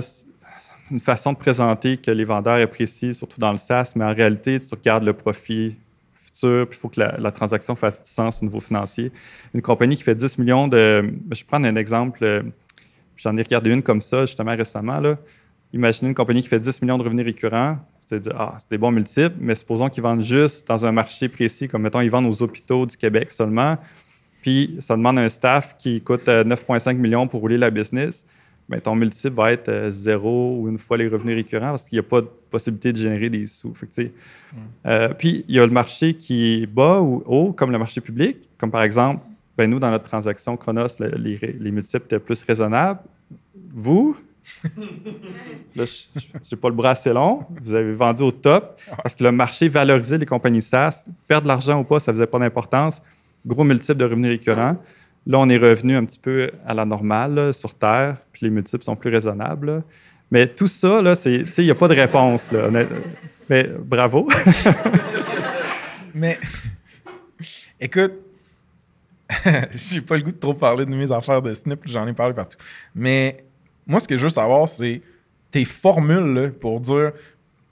une façon de présenter que les vendeurs apprécient, surtout dans le SaaS, mais en réalité, tu regardes le profit futur, puis il faut que la, transaction fasse du sens au niveau financier. Une compagnie qui fait 10 millions de... Je vais prendre un exemple, euh, j'en ai regardé une comme ça justement récemment. Imaginez une compagnie qui fait 10 millions de revenus récurrents. Allez dire, ah, c'est des bons multiples, mais supposons qu'ils vendent juste dans un marché précis, comme mettons, ils vendent aux hôpitaux du Québec seulement, puis ça demande un staff qui coûte euh, 9,5 millions pour rouler la business. Bien, ton multiple va être euh, zéro ou une fois les revenus récurrents parce qu'il n'y a pas de possibilité de générer des sous. Fait que, tu sais, euh, puis, il y a le marché qui est bas ou haut, comme le marché public. Comme par exemple, ben, nous, dans notre transaction Chronos, le- les, les multiples étaient plus raisonnables. Vous, là, je n'ai pas le bras assez long, vous avez vendu au top parce que le marché valorisait les compagnies SaaS. Perdre de l'argent ou pas, ça ne faisait pas d'importance. Gros multiple de revenus récurrents. Là, on est revenu un petit peu à la normale sur Terre, puis les multiples sont plus raisonnables. Mais tout ça, il n'y a pas de réponse. Mais bravo. Mais, écoute, j'ai pas le goût de trop parler de mes affaires de snip, j'en ai parlé partout. Mais moi, ce que je veux savoir, c'est tes formules pour dire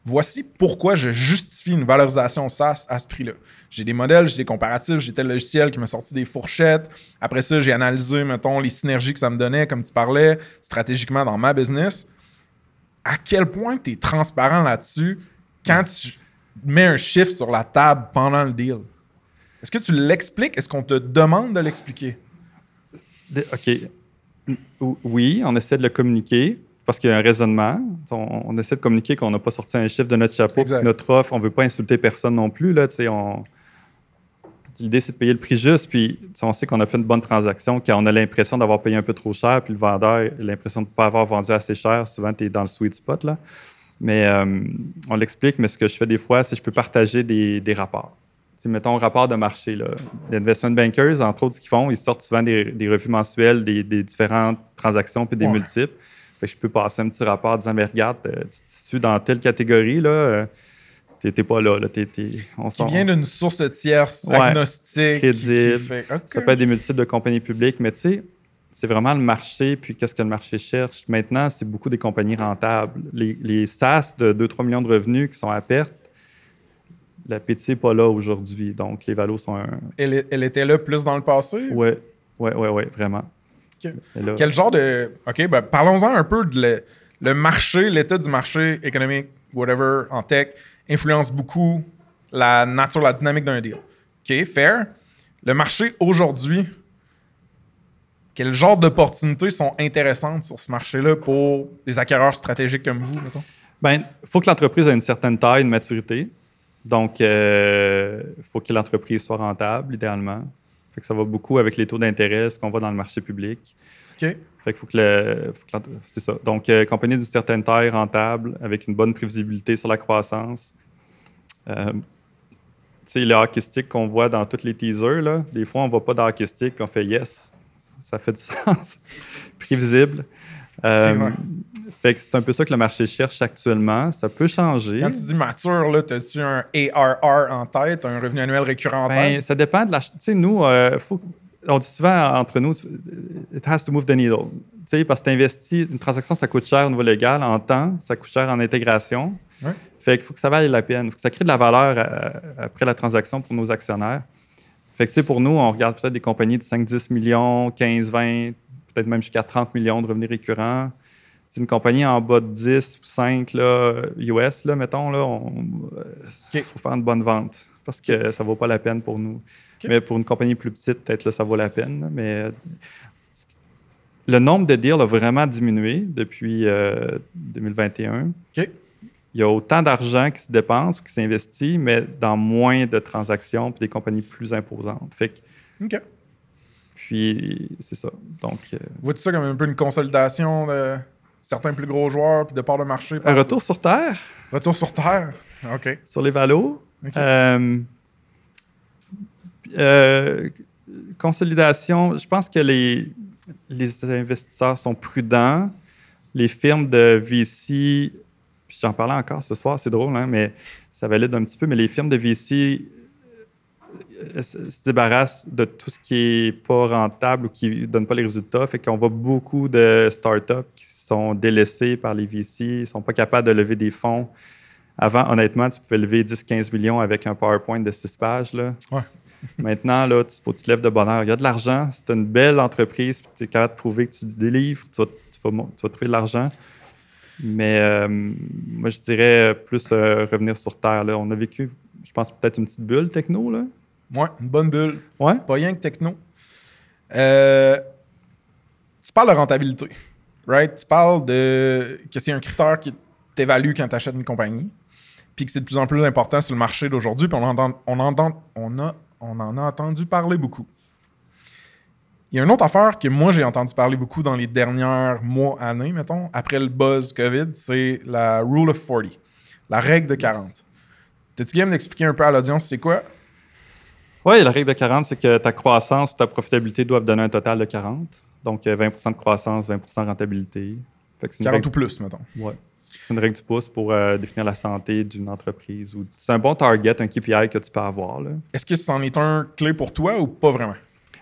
voici pourquoi je justifie une valorisation SaaS à ce prix-là. J'ai des modèles, j'ai des comparatifs, j'ai tel logiciel qui m'a sorti des fourchettes. Après ça, j'ai analysé, mettons, les synergies que ça me donnait, comme tu parlais, stratégiquement dans ma business. À quel point tu es transparent là-dessus quand tu met un chiffre sur la table pendant le deal? Est-ce que tu l'expliques? Est-ce qu'on te demande de l'expliquer? OK. Ou- Oui, on essaie de le communiquer parce qu'il y a un raisonnement. On, on essaie de communiquer qu'on n'a pas sorti un chiffre de notre chapeau, notre offre, on ne veut pas insulter personne non plus. Là, on... L'idée, c'est de payer le prix juste, puis on sait qu'on a fait une bonne transaction, quand on a l'impression d'avoir payé un peu trop cher, puis le vendeur a l'impression de ne pas avoir vendu assez cher. Souvent, tu es dans le sweet spot. Là. Mais euh, on l'explique, mais ce que je fais des fois, c'est que je peux partager des, des rapports. Tu sais, mettons, rapport de marché. Là. Les investment bankers, entre autres, ce qu'ils font, ils sortent souvent des, des revues mensuelles des, des différentes transactions puis des Ouais. multiples. Fait que je peux passer un petit rapport en disant, mais regarde, euh, tu te situes dans telle catégorie, là, euh, t'es pas là. on Qui vient d'une source tierce, Ouais. agnostique. Crédible. fait-. Ça peut être des multiples de compagnies publiques, mais tu sais, c'est vraiment le marché, puis qu'est-ce que le marché cherche. Maintenant, c'est beaucoup des compagnies rentables. Les, les SaaS de 2-3 millions de revenus qui sont à perte, l'appétit n'est pas là aujourd'hui. Donc, les valos sont un. elle, elle était là plus dans le passé? Ouais, ouais, ouais, ouais, vraiment. Là- Quel genre de. OK, ben parlons-en un peu de le, le marché, l'état du marché économique, whatever, en tech, influence beaucoup la nature, la dynamique d'un deal. OK, fair. Le marché aujourd'hui, quel genre d'opportunités sont intéressantes sur ce marché-là pour les acquéreurs stratégiques comme vous, mettons? Ben, il faut que l'entreprise ait une certaine taille, une maturité. Donc, il faut que l'entreprise soit rentable, idéalement. Fait que ça va beaucoup avec les taux d'intérêt, ce qu'on voit dans le marché public. OK. Fait qu'il faut que le. faut que l'entre- c'est ça. Donc, euh, compagnie d'une certaine taille, rentable, avec une bonne prévisibilité sur la croissance. Euh, tu sais, le hockey stick qu'on voit dans tous les teasers, là, des fois, on ne voit pas de hockey stick, puis on fait yes. Ça fait du sens. Prévisible. Euh, Ok, ouais. Fait que c'est un peu ça que le marché cherche actuellement. Ça peut changer. Quand tu dis mature, là, as-tu un ARR en tête, un revenu annuel récurrent en Ben, tête? ça dépend de la. Tu sais, nous, euh, faut- on dit souvent entre nous, it has to move the needle. Tu sais, parce que tu investis, une transaction, ça coûte cher au niveau légal, en temps, ça coûte cher en intégration. Ouais. Fait qu'il faut que ça vaille la peine. Il faut que ça crée de la valeur euh, après la transaction pour nos actionnaire. Fait que, tu sais, pour nous, on regarde peut-être des compagnies de 5-10 millions, 15, 20, peut-être même jusqu'à 30 millions de revenus récurrents. C'est une compagnie en bas de 10 ou 5 là, US, là, mettons, là, il OK. faut faire une bonne vente parce que ça ne vaut pas la peine pour nous. Mais pour une compagnie plus petite, peut-être là, ça vaut la peine. là, mais euh, le nombre de deals a vraiment diminué depuis euh, 2021. OK. Il y a autant d'argent qui se dépense ou qui s'investit, mais dans moins de transactions puis des compagnies plus imposantes. Fait que, OK. puis, c'est ça. Donc, euh, Vois-tu ça comme un peu une consolidation de certains plus gros joueurs puis de part de marché? un retour sur Terre, Retour sur Terre? OK. sur les valos. OK. Euh, euh, consolidation, je pense que les, les investisseurs sont prudents. Les firmes de VC, puis j'en parlais encore ce soir, c'est drôle, hein, mais ça valide un petit peu, mais les firmes de VC euh, se se débarrassent de tout ce qui n'est pas rentable ou qui ne donne pas les résultats. Fait qu'on voit beaucoup de startups qui sont délaissés par les VC, ils ne sont pas capables de lever des fonds. Avant, honnêtement, tu pouvais lever 10-15 millions avec un PowerPoint de 6 pages. Là. Ouais. Maintenant, il faut que tu te lèves de bonheur. Il y a de l'argent. C'est une belle entreprise. Tu es capable de prouver que tu délivres. Tu vas, tu vas mon- tu vas trouver de l'argent. Mais euh, moi, je dirais plus euh, revenir sur Terre. Là. On a vécu, je pense, peut-être une petite bulle techno. Là. Ouais, une bonne bulle. Ouais? Pas rien que techno. Euh, tu parles de rentabilité, right? Tu parles de que c'est un critère qui t'évalue quand tu achètes une compagnie, puis que c'est de plus en plus important sur le marché d'aujourd'hui, puis on, entend, on, entend, on, a, on en a entendu parler beaucoup. Il y a une autre affaire que moi j'ai entendu parler beaucoup dans les dernières mois, années, mettons, après le buzz COVID, c'est la Rule of 40, la règle de 40. T'es-tu game d'expliquer un peu à l'audience c'est quoi? Oui, la règle de 40, c'est que ta croissance ou ta profitabilité doivent donner un total de 40. Donc, euh, 20% de croissance, 20% de rentabilité. Fait que c'est une 40 règle- ou plus, mettons. Ouais. C'est une règle du pouce pour euh, définir la santé d'une entreprise. ou C'est un bon target, un KPI que tu peux avoir. Là. Est-ce que c'en est un clé pour toi ou pas vraiment?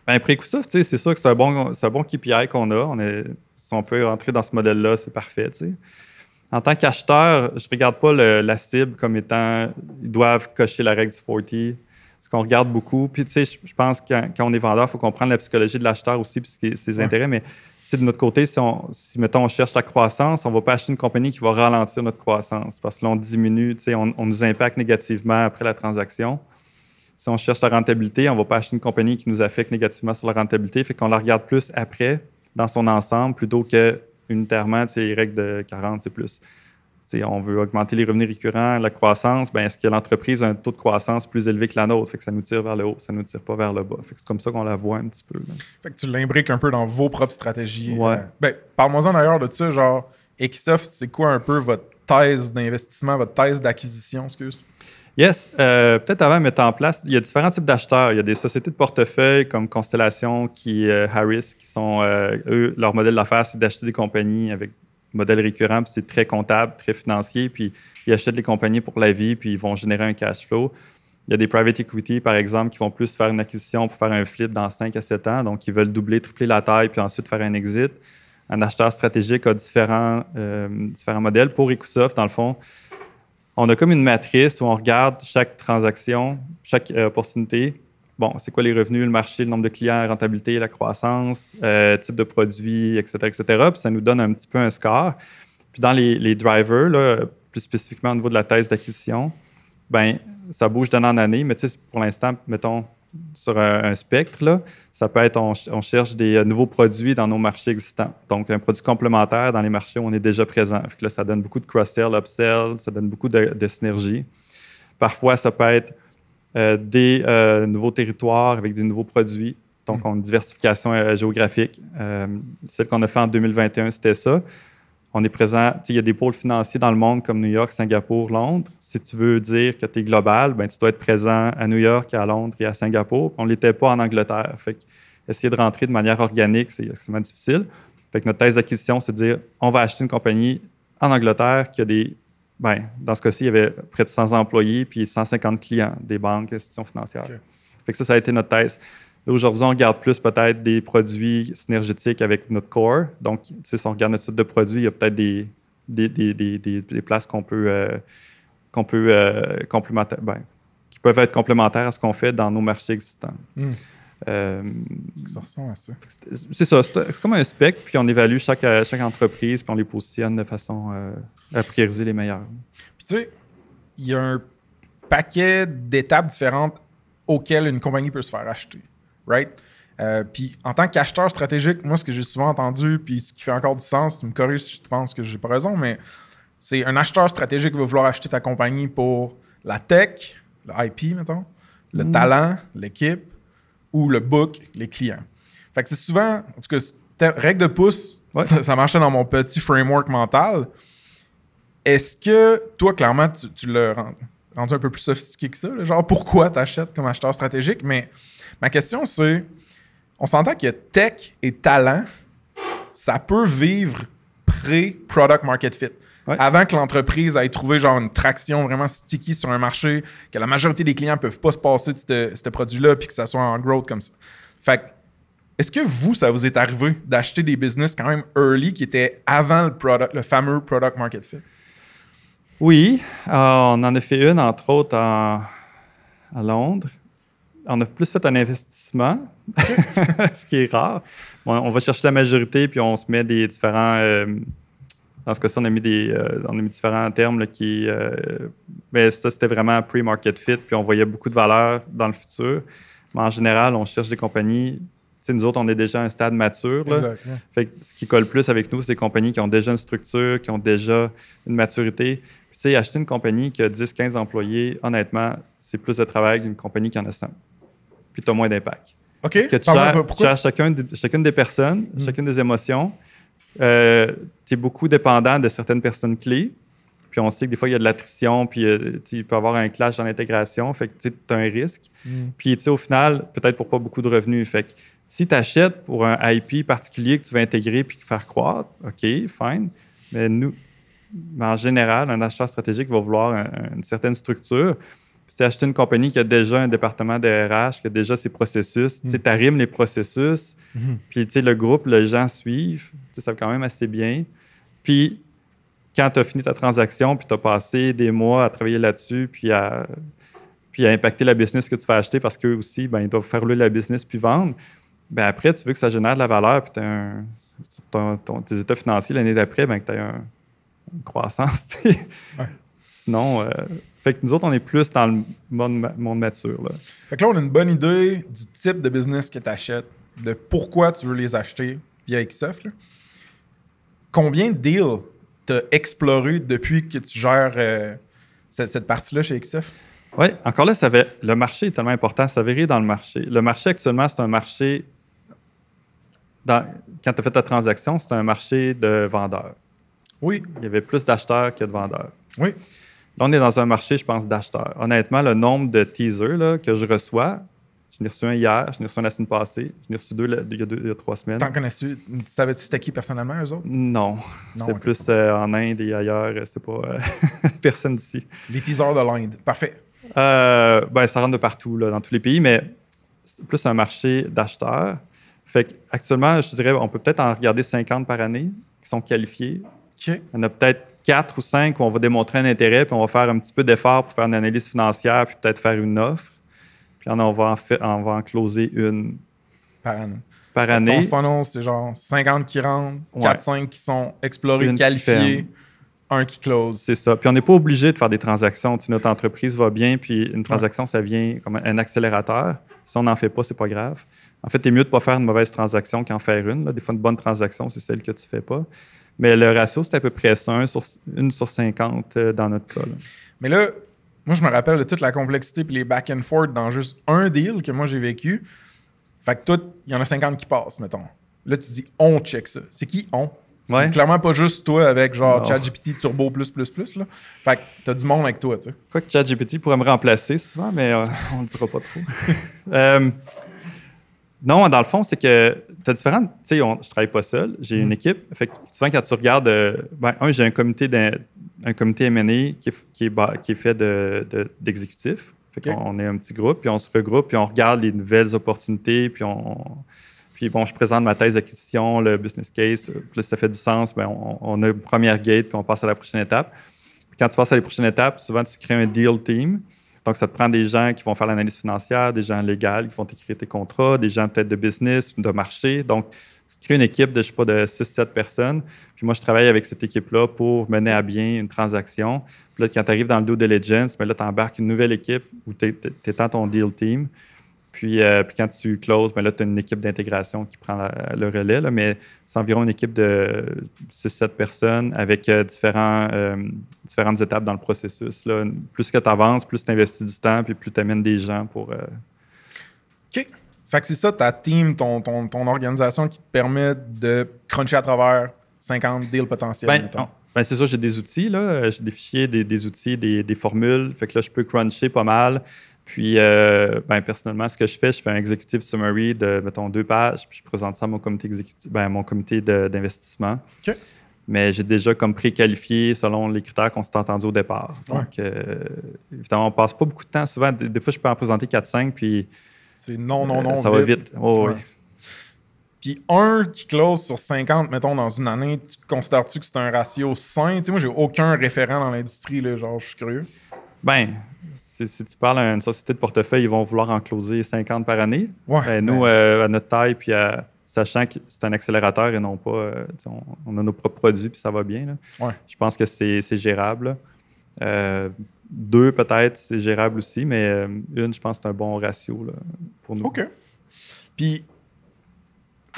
Ben, après coup, ça, tu sais, c'est sûr que c'est un bon, c'est un bon KPI qu'on a. On est, si on peut rentrer dans ce modèle-là, c'est parfait. tu sais. En tant qu'acheteur, je ne regarde pas le- la cible comme étant ils doivent cocher la règle du 40. Ce qu'on regarde beaucoup. Puis, tu sais, je, pense que quand, quand on est vendeur, il faut comprendre la psychologie de l'acheteur aussi, puis ses Ouais. intérêts. Mais tu de notre côté, si, on, si, mettons, on cherche la croissance, on ne va pas acheter une compagnie qui va ralentir notre croissance parce que là, on diminue, on, on nous impacte négativement après la transaction. Si on cherche la rentabilité, on ne va pas acheter une compagnie qui nous affecte négativement sur la rentabilité, fait qu'on la regarde plus après dans son ensemble plutôt que unitairement, les règles de 40, c'est plus on veut augmenter les revenus récurrents, la croissance, ben, est-ce que l'entreprise a un taux de croissance plus élevé que la nôtre? Fait que ça nous tire vers le haut, ça ne nous tire pas vers le bas. c'est comme ça qu'on la voit un petit peu. Fait que tu l'imbriques un peu dans vos propres stratégies. Ouais. Euh, ben, parle-moi-en d'ailleurs de ça, genre, Equisoft, c'est quoi un peu votre thèse d'investissement, votre thèse d'acquisition, excuse? Yes. Euh, peut-être avant de mettre en place, il y a différents types d'acheteurs. Il y a des sociétés de portefeuille comme Constellation, qui, euh, Harris, qui sont, eux, leur modèle d'affaires, c'est d'acheter des compagnies avec modèle récurrent, puis c'est très comptable, très financier, puis ils achètent les compagnies pour la vie, puis ils vont générer un cash flow. Il y a des private equity, par exemple, qui vont plus faire une acquisition pour faire un flip dans 5 à 7 ans. Donc, ils veulent doubler, tripler la taille, puis ensuite faire un exit. Un acheteur stratégique a différents, euh, différents modèles. Pour Ecosoft, dans le fond, on a comme une matrice où on regarde chaque transaction, chaque euh, opportunité, bon, c'est quoi les revenus, le marché, le nombre de clients, la rentabilité, la croissance, euh, type de produit, etc., etc. Puis ça nous donne un petit peu un score. Puis dans les, drivers, plus spécifiquement au niveau de la thèse d'acquisition, ben ça bouge d'année en année, mais pour l'instant, mettons, sur un, spectre, là, ça peut être, on, cherche des euh, nouveaux produits dans nos marchés existants. Donc, un produit complémentaire dans les marchés où on est déjà présent. Fait que là, ça donne beaucoup de cross-sell, up-sell, ça donne beaucoup de, de synergie. Parfois, ça peut être euh, des euh, nouveaux territoires avec des nouveaux produits. Donc, mm. on a une diversification géographique. celle qu'on a fait en 2021, c'était ça. On est présent, il y a des pôles financiers dans le monde comme New York, Singapour, Londres. Si tu veux dire que tu es global, ben, tu dois être présent à New York, à Londres et à Singapour. On ne l'était pas en Angleterre. Fait essayer de rentrer de manière organique, c'est extrêmement difficile. Fait que notre thèse d'acquisition, c'est de dire on va acheter une compagnie en Angleterre qui a des ben, dans ce cas-ci, il y avait près de 100 employés puis 150 clients des banques, institutions financières. Fait que ça, ça a été notre thèse. Aujourd'hui, on regarde plus peut-être des produits synergétiques avec notre core. Donc, si on regarde notre type de produit, il y a peut-être des, des, des, des, places qu'on peut, euh, qu'on peut euh, complémentaire, ben, qui peuvent être complémentaires à ce qu'on fait dans nos marchés existants. Hmm. Euh, ça ressemble à ça. C'est ça, c'est comme un spec, puis on évalue chaque, chaque entreprise, puis on les positionne de façon à prioriser les meilleurs. Puis tu sais, il y a un paquet d'étapes différentes auxquelles une compagnie peut se faire acheter, right? Euh, puis en tant qu'acheteur stratégique, moi, ce que j'ai souvent entendu, puis ce qui fait encore du sens, tu me corriges si tu penses que j'ai pas raison, mais c'est un acheteur stratégique va vouloir acheter ta compagnie pour la tech, le IP, mettons, le mm. talent, l'équipe, ou le book, les clients. Fait que c'est souvent, en tout cas, règle de pouce, ça, ça, marchait dans mon petit framework mental. Est-ce que toi, clairement, tu, l'as rendu un peu plus sophistiqué que ça? Genre, pourquoi tu achètes comme acheteur stratégique? Mais ma question, c'est on s'entend que tech et talent, ça peut vivre pré-product market fit. Avant que l'entreprise ait trouvé genre une traction vraiment sticky sur un marché, que la majorité des clients ne peuvent pas se passer de ce produit-là, puis que ça soit en growth comme ça. Fait est-ce que vous, ça vous est arrivé d'acheter des business quand même early qui étaient avant le, product, le fameux product market fit? Oui, euh, on en a fait une, entre autres, à Londres. On a plus fait un investissement, ce qui est rare. on va chercher la majorité, puis on se met des différents. Euh, dans ce cas-ci, on a mis des, euh, on a mis différents termes qui. mais ça, c'était vraiment pre-market fit, puis on voyait beaucoup de valeur dans le futur. Mais en général, on cherche des compagnies nous autres, on est déjà à un stade mature. fait ce qui colle plus avec nous, c'est des compagnies qui ont déjà une structure, qui ont déjà une maturité sais, acheter une compagnie qui a 10-15 employés, honnêtement, c'est plus de travail qu'une compagnie qui en a 100. Puis tu as moins d'impact. OK. Parce que tu gères, chacun, chacune des personnes, hmm. chacune des émotions. Euh, tu es beaucoup dépendant de certaines personnes clés. Puis on sait que des fois, il y a de l'attrition, puis euh, il peut y avoir un clash dans l'intégration. Fait que tu as un risque. Hmm. Puis au final, peut-être pour pas beaucoup de revenus. Fait que si tu achètes pour un IP particulier que tu veux intégrer puis faire croître, OK, fine. Mais nous, en général, un acheteur stratégique va vouloir une certaine structure. C'est acheter une compagnie qui a déjà un département de RH, qui a déjà ses processus. Tu sais, mm. arrimes les processus, mm-hmm. puis le groupe, les gens suivent. Ça va quand même assez bien. Puis, quand tu as fini ta transaction, puis tu as passé des mois à travailler là-dessus, puis à, puis à impacter la business que tu vas acheter parce qu'eux aussi, ben, ils doivent faire rouler la business puis vendre, ben après, tu veux que ça génère de la valeur, puis un, ton, ton, tes états financiers l'année d'après, ben, que tu as un, une croissance. Ouais. Sinon, euh, fait que nous autres, on est plus dans le monde, monde mature. Là. Fait que là, on a une bonne idée du type de business que tu achètes, de pourquoi tu veux les acheter via XF. Là. Combien de deals t'as exploré depuis que tu gères euh, cette, cette partie-là chez XF? Oui, encore là, ça va, le marché est tellement important, ça varie dans le marché. Le marché actuellement, c'est un marché, dans, quand tu as fait ta transaction, c'est un marché de vendeurs. Oui. Il y avait plus d'acheteurs que de vendeurs. Oui. Là, on est dans un marché, je pense, d'acheteurs. Honnêtement, le nombre de teasers là, que je reçois, je n'ai reçu un hier, je n'ai reçu un la semaine passée, je n'ai reçu deux il y a, deux, il y a trois semaines. T'en connais-tu? Savais-tu c'était qui personnellement, eux autres? Non. non c'est plus euh, en Inde et ailleurs. C'est pas euh, personne d'ici. Les teasers de l'Inde. Parfait. Euh, ben, ça rentre de partout, là, dans tous les pays, mais c'est plus un marché d'acheteurs. Fait actuellement, je dirais, on peut peut-être en regarder 50 par année qui sont qualifiés. OK. On a peut-être 4 ou 5 où on va démontrer un intérêt, puis on va faire un petit peu d'effort pour faire une analyse financière, puis peut-être faire une offre. Puis on va en, fait, on va en closer une par année. Par année. Ton funnel, c'est genre 50 qui rentrent, 4-5 qui sont explorés, une qualifiés, un qui close. C'est ça. Puis on n'est pas obligé de faire des transactions. Si notre entreprise va bien, puis une transaction, ça vient comme un accélérateur. Si on n'en fait pas, c'est pas grave. En fait, c'est mieux de ne pas faire une mauvaise transaction qu'en faire une. Là. Des fois, une bonne transaction, c'est celle que tu ne fais pas. Mais le ratio, c'est à peu près ça, 1 sur, 1 sur 50 euh, dans notre cas. Là. Mais là, moi, je me rappelle de toute la complexité et les back and forth dans juste un deal que moi j'ai vécu. Fait que tout, il y en a 50 qui passent, mettons. Là, tu dis on check ça. C'est qui on? Ouais. C'est clairement pas juste toi avec genre ChatGPT Turbo plus plus plus. Là. Fait que t'as du monde avec toi, tu sais. Quoi que ChatGPT pourrait me remplacer souvent, mais euh, on le dira pas trop. euh, non, dans le fond, c'est que tu as différentes. Tu sais, je travaille pas seul, j'ai une équipe. Fait que souvent, quand tu regardes. Euh, ben, un, j'ai un comité, un comité MNE qui est, qui est, qui est fait d'exécutifs. De, okay. on est un petit groupe, puis on se regroupe, puis on regarde les nouvelles opportunités, puis on. Puis bon, je présente ma thèse d'acquisition, le business case. Puis ça fait du sens. Ben, on, on, a une première gate, puis on passe à la prochaine étape. Puis quand tu passes à la prochaine étape, souvent, tu crées un deal team. Donc, ça te prend des gens qui vont faire l'analyse financière, des gens légaux qui vont écrire tes contrats, des gens peut-être de business, de marché. Donc, tu crées une équipe de, je sais pas, de 6-7 personnes. Puis moi, je travaille avec cette équipe-là pour mener à bien une transaction. Puis là, quand tu arrives dans le due diligence, mais là, tu embarques une nouvelle équipe où tu es, dans ton deal team. Puis, euh, puis quand tu closes, ben là, tu as une équipe d'intégration qui prend la, le relais. Là, mais c'est environ une équipe de 6-7 personnes avec euh, différents, euh, différentes étapes dans le processus. Là. Plus que tu avances, plus tu investis du temps, puis plus tu amènes des gens pour. OK. Fait que c'est ça, ta team, ton, ton, ton, organisation qui te permet de cruncher à travers 50 deals potentiels. Ben, ben c'est ça, j'ai des outils. là. J'ai des fichiers, des, des outils, des, des, formules. Fait que là, je peux cruncher pas mal. Puis, euh, ben, personnellement, ce que je fais, je fais un executive summary de, mettons, deux pages, puis je présente ça à mon comité exécutif, ben, mon comité d'investissement. OK. Mais j'ai déjà comme préqualifié selon les critères qu'on s'est entendus au départ. Donc, euh, évidemment, on passe pas beaucoup de temps. Souvent, des, des fois, je peux en présenter 4-5, puis. C'est non, non, non. Euh, ça vite. va vite. Oh, ouais. oui. Puis un qui close sur 50, mettons, dans une année, tu considères-tu que c'est un ratio sain? Tu sais, moi, j'ai aucun référent dans l'industrie, genre, je suis curieux. Ben, si, si, tu parles à une société de portefeuille, ils vont vouloir en closer 50 par année. Ouais, ben, nous, euh, à notre taille, puis à, sachant que c'est un accélérateur et non pas. Euh, on, on, a nos propres produits, puis ça va bien. Là. Ouais. Je pense que c'est gérable. Euh, deux, peut-être, c'est gérable aussi, mais euh, une, je pense que c'est un bon ratio là, pour nous. OK. Puis,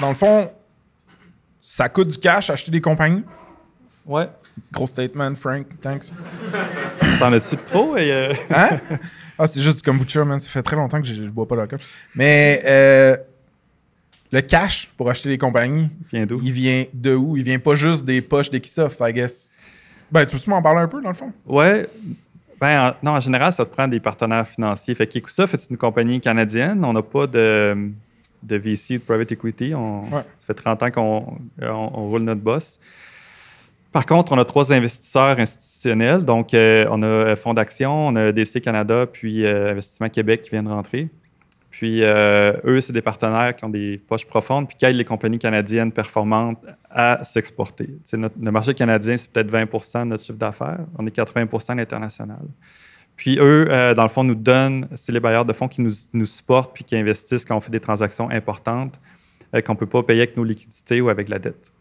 dans le fond, ça coûte du cash acheter des compagnies? Ouais. Gros statement, Frank. Thanks. T'en as-tu trop? Et euh... Hein? Ah, c'est juste du kombucha, man. Ça fait très longtemps que je ne bois pas d'alcool. Mais euh, le cash pour acheter des compagnies, il vient d'où? Il vient de où? Il vient pas juste des poches d'Equisoft, I guess. Ben, tu peux m'en parler un peu, dans le fond? Ouais. Ben, en, non, en général, ça te prend des partenaires financiers. Fait qu'Equisoft est une compagnie canadienne. On n'a pas de, de VC, de private equity. On, ouais. Ça fait 30 ans qu'on on, on roule notre boss. Par contre, on a trois investisseurs institutionnels. Donc, euh, on a Fonds d'action, on a DC Canada, puis euh, Investissement Québec qui viennent rentrer. Puis, euh, eux, c'est des partenaires qui ont des poches profondes, puis qui aident les compagnies canadiennes performantes à s'exporter. Le marché canadien, c'est peut-être 20% de notre chiffre d'affaires. On est 80 à l'international. Puis, eux, euh, dans le fond, nous donnent, c'est les bailleurs de fonds qui nous, nous supportent puis qui investissent quand on fait des transactions importantes euh, qu'on ne peut pas payer avec nos liquidités ou avec la dette.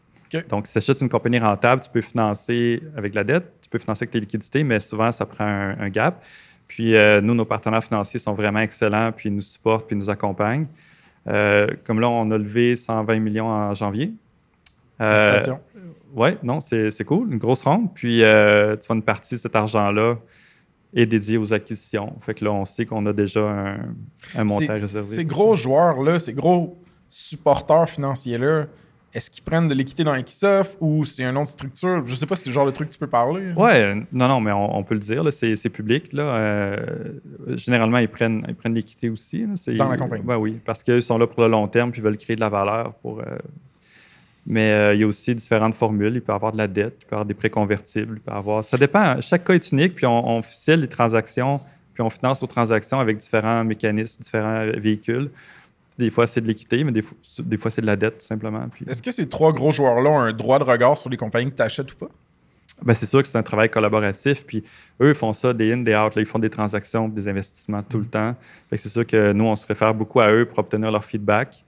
Donc, si tu achètes une compagnie rentable, tu peux financer avec la dette, tu peux financer avec tes liquidités, mais souvent, ça prend un, un gap. Puis, euh, nous, nos partenaires financiers sont vraiment excellents, puis ils nous supportent, puis ils nous accompagnent. Euh, comme là, on a levé 120 millions en janvier. Euh, Félicitations. oui, non, c'est cool, une grosse ronde. Puis, euh, tu vois, une partie de cet argent-là est dédiée aux acquisitions. Fait que là, on sait qu'on a déjà un, un montant réservé. Ces gros joueurs-là, ces gros supporters financiers-là, est-ce qu'ils prennent de l'équité dans Equisoft ou c'est une autre structure? Je sais pas si c'est le genre de truc que tu peux parler. Ouais, non, non, mais on, on peut le dire, c'est public. Là, Euh, généralement, ils prennent ils prennent l'équité aussi. là, Dans la compagnie. Ouais, oui, parce qu'ils sont là pour le long terme puis ils veulent créer de la valeur. Pour, euh, mais euh, il y a aussi différentes formules. Il peut y avoir de la dette, il peut y avoir des prêts convertibles, il peut y avoir... Ça dépend. Chaque cas est unique, puis on, on ficelle les transactions, puis on finance aux transactions avec différents mécanismes, différents véhicules. Des fois, c'est de l'équité, mais des fois, des fois c'est de la dette, tout simplement. Puis... Est-ce que ces trois gros joueurs-là ont un droit de regard sur les compagnies que tu achètes ou pas? Ben, c'est sûr que c'est un travail collaboratif. Puis eux, font ça des in, des out. là. ils font des transactions, des investissements tout le temps. Fait que c'est sûr que nous, on se réfère beaucoup à eux pour obtenir leur feedback.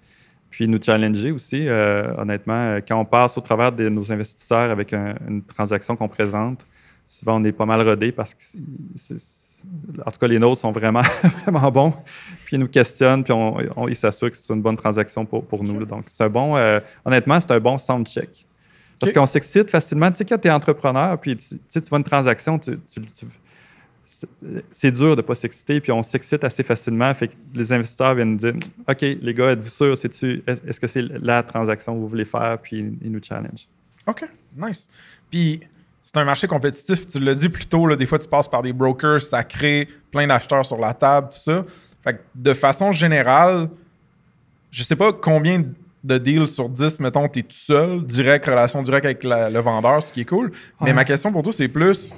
Puis nous challenger aussi. Euh, honnêtement, euh, quand on passe au travers de nos investisseurs avec un- une transaction qu'on présente, souvent on est pas mal rodé parce que c'est- en tout cas, les nôtres sont vraiment, vraiment bons. Puis ils nous questionnent, puis on, on- ils s'assurent que c'est une bonne transaction pour, pour nous. là. Donc, c'est un bon, euh, honnêtement, c'est un bon sound check. Parce qu'on s'excite facilement. Tu sais, quand tu es entrepreneur, puis tu, tu sais, tu vois une transaction, tu- c'est- dur de ne pas s'exciter, puis on s'excite assez facilement. Fait que les investisseurs viennent nous dire OK, les gars, êtes-vous sûrs? Est-ce que c'est la transaction que vous voulez faire Puis ils nous challenge. OK, nice. Puis c'est un marché compétitif, tu l'as dit plus tôt, là, des fois tu passes par des brokers, ça crée plein d'acheteurs sur la table, tout ça. Fait que de façon générale, je sais pas combien de deals sur 10, mettons, tu es tout seul, direct, relation directe avec la- le vendeur, ce qui est cool. Mais Ouais. ma question pour toi, c'est plus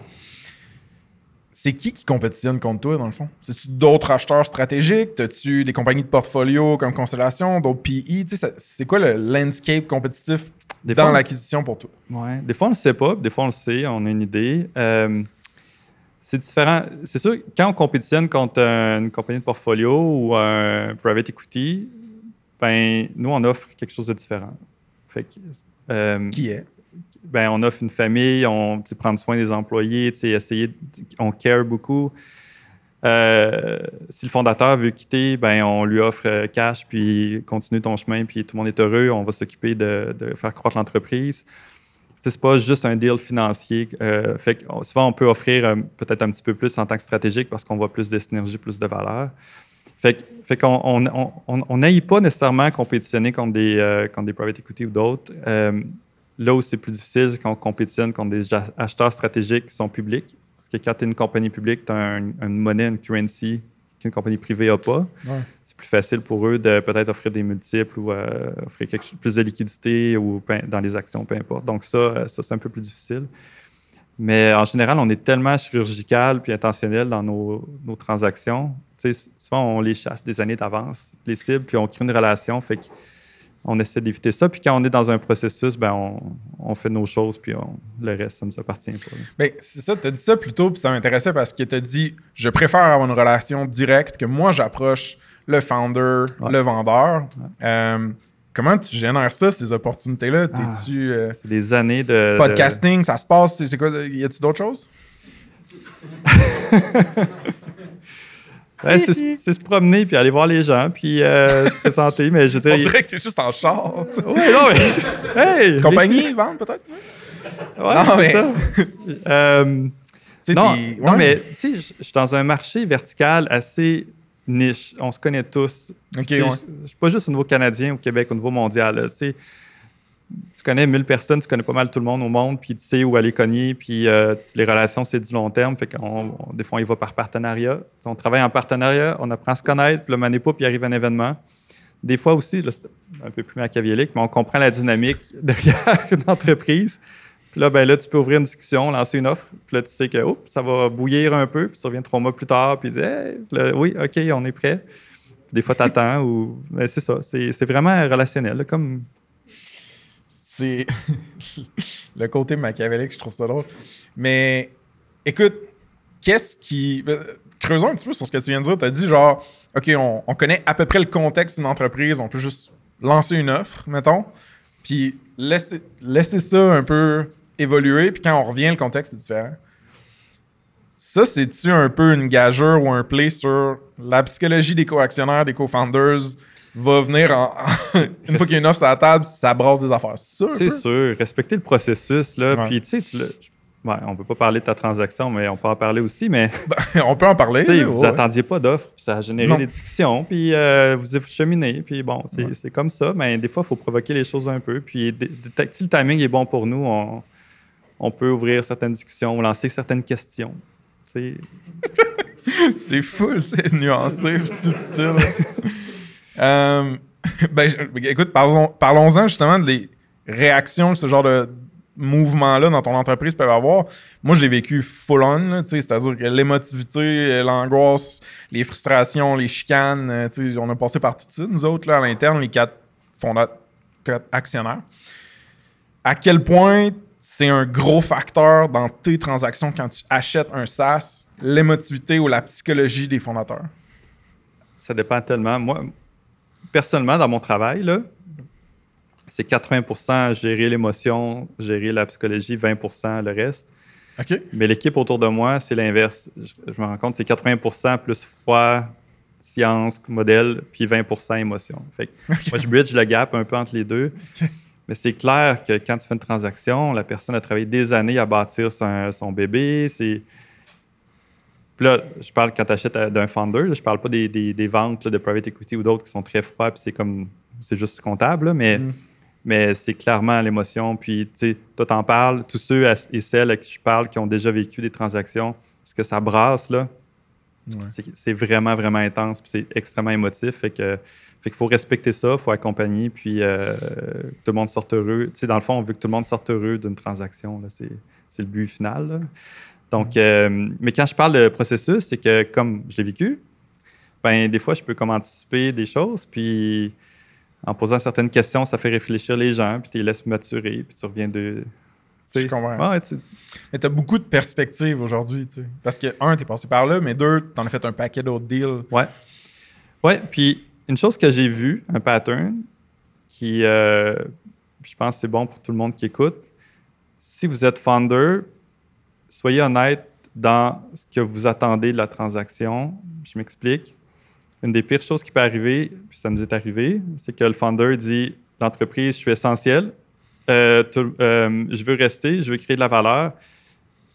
c'est qui qui compétitionne contre toi, dans le fond? C'est-tu d'autres acheteurs stratégiques? T'as-tu des compagnies de portfolio comme Constellation, d'autres PI? Tu sais, ça- c'est quoi le landscape compétitif Des dans l'acquisition pour toi? Ouais. Des fois, on ne le sait pas, des fois, on le sait, on a une idée. Euh, c'est différent. C'est sûr, quand on compétitionne contre une compagnie de portfolio ou un private equity, ben, nous, on offre quelque chose de différent. Fait que, euh, Qui est? Ben, on offre une famille, on prendre soin des employés, on care beaucoup. Euh, si le fondateur veut quitter, ben, on lui offre euh, cash, puis continue ton chemin, puis tout le monde est heureux. On va s'occuper de, faire croître l'entreprise. C'est pas juste un deal financier. Euh, souvent, on peut offrir peut-être un petit peu plus en tant que stratégique parce qu'on voit plus de synergie, plus de valeur. Fait, qu'on on, on, on- on pas nécessairement compétitionner contre des, contre des private equity ou d'autres. Là où c'est plus difficile, c'est qu'on compétitionne contre des acheteurs stratégiques qui sont publics. Parce que quand tu es une compagnie publique, tu as une monnaie, une currency qu'une compagnie privée n'a pas. Ouais. C'est plus facile pour eux de peut-être offrir des multiples ou euh, offrir quelque chose- plus de liquidité ou dans les actions, peu importe. Donc ça, euh, ça c'est un peu plus difficile. Mais en général, on est tellement chirurgical puis intentionnel dans nos, nos transactions. Souvent, on les chasse des années d'avance, les cibles, puis on crée une relation. Fait qu'on essaie d'éviter ça. Puis quand on est dans un processus, ben on, on fait nos choses, puis on- le reste, ça ne nous appartient pas. Ben, c'est ça, tu as dit ça plus tôt, puis ça m'intéressait parce que tu as dit je préfère avoir une relation directe que moi j'approche le founder, Ouais. le vendeur. Euh, comment tu génères ça, ces opportunités-là? Ah. T'es-tu. euh, C'est des années de. de- podcasting, ça se passe? C'est quoi? Y a-tu d'autres choses? Ouais, c'est se- c'est se promener, puis aller voir les gens, puis euh, se présenter. Mais je dire. On dirait que t'es juste en char. Ouais, non, mais. Hey! Compagnie, vente peut-être? Ouais, Non, c'est mais- ça. Euh, non, non, mais tu sais, je suis dans un marché vertical assez niche. On se connaît tous. Je je suis pas juste au niveau canadien, au Québec, au niveau mondial. là, tu sais. Tu connais 1000 personnes, tu connais pas mal tout le monde au monde, puis tu sais où aller cogner, puis euh, les relations, c'est du long terme. Fait qu'on, on- des fois, on y va par partenariat. On travaille en partenariat, on apprend à se connaître, puis le mané pas, puis arrive un événement. Des fois aussi, c'est un peu plus machiavélique, mais on comprend la dynamique derrière une entreprise. Puis là, ben là, tu peux ouvrir une discussion, lancer une offre. Puis là, tu sais que oups, ça va bouillir un peu. Puis tu reviens trois mois plus tard. Puis tu dis, Hey, oui, OK, on est prêt. Des fois, tu attends. ou... mais c'est ça. C'est c'est vraiment relationnel. Comme... C'est le côté machiavélique, je trouve ça drôle. Mais écoute, qu'est-ce qui. euh, Creusons un petit peu sur ce que tu viens de dire. Tu as dit genre, OK, on, on connaît à peu près le contexte d'une entreprise, on peut juste lancer une offre, mettons, puis laisser, laisser ça un peu évoluer, puis quand on revient, le contexte est différent. Ça, c'est-tu un peu une gageure ou un play sur la psychologie des co-actionnaires, des co-founders va venir en. une fois qu'il y a une offre sur la table, ça brasse des affaires. C'est sûr. C'est sûr. Respecter le processus, là. Puis, tu sais, tu ouais, on ne peut pas parler de ta transaction, mais on peut en parler aussi. Mais, on peut en parler. là, vous ouais. attendiez pas d'offre, puis ça a généré Non. des discussions, puis euh, vous avez cheminé, puis bon, c'est Ouais. comme ça. Mais des fois, il faut provoquer les choses un peu. Puis, si le timing est bon pour nous, on, on peut ouvrir certaines discussions, lancer certaines questions. C'est fou, c'est nuancé, subtil. Euh, ben, écoute, parlons- parlons-en justement des réactions que ce genre de mouvement-là dans ton entreprise peuvent avoir. Moi, je l'ai vécu full-on, c'est-à-dire que l'émotivité, l'angoisse, les frustrations, les chicanes, euh, on a passé par tout ça, nous autres, là, à l'interne, les quatre fondateurs, actionnaires. À quel point c'est un gros facteur dans tes transactions quand tu achètes un SaaS, l'émotivité ou la psychologie des fondateurs? Ça dépend tellement. Moi, personnellement, dans mon travail, là, c'est 80% gérer l'émotion, gérer la psychologie, 20% le reste. Mais l'équipe autour de moi, c'est l'inverse. Je, je me rends compte, c'est 80% plus froid, science, modèle, puis 20 émotion. Fait que moi, je bridge le gap un peu entre les deux. Mais c'est clair que quand tu fais une transaction, la personne a travaillé des années à bâtir son, son bébé. C'est. Puis là, je parle quand tu achètes d'un founder, je parle pas des, des- des ventes là, de private equity ou d'autres qui sont très froids, puis c'est comme. C'est juste comptable, là, mais, Mm. mais c'est clairement l'émotion. Puis, tu sais, toi, t'en parles, tous ceux et celles à qui je parle qui ont déjà vécu des transactions, ce que ça brasse, là, Ouais. c'est vraiment, vraiment intense, puis c'est extrêmement émotif. Fait que fait qu'il faut respecter ça, il faut accompagner, puis euh, que tout le monde sorte heureux. Tu sais, dans le fond, on veut que tout le monde sorte heureux d'une transaction. là. C'est c'est le but final. là. Donc, euh, mais quand je parle de processus, c'est que comme je l'ai vécu, ben des fois, je peux comme anticiper des choses, puis en posant certaines questions, ça fait réfléchir les gens, puis tu les laisses maturer, puis tu reviens de... tu sais. Je comprends. Ouais, tu- Mais t'as beaucoup de perspectives aujourd'hui, tu sais. Parce que, un, t'es passé par là, mais deux, t'en as fait un paquet d'autres deals. Ouais. Ouais, puis une chose que j'ai vue, un pattern, qui, euh, je pense c'est bon pour tout le monde qui écoute. Si vous êtes founder, soyez honnête dans ce que vous attendez de la transaction. Je m'explique. Une des pires choses qui peut arriver, puis ça nous est arrivé, c'est que le founder dit l'entreprise, je suis essentiel, euh, euh, je veux rester, je veux créer de la valeur.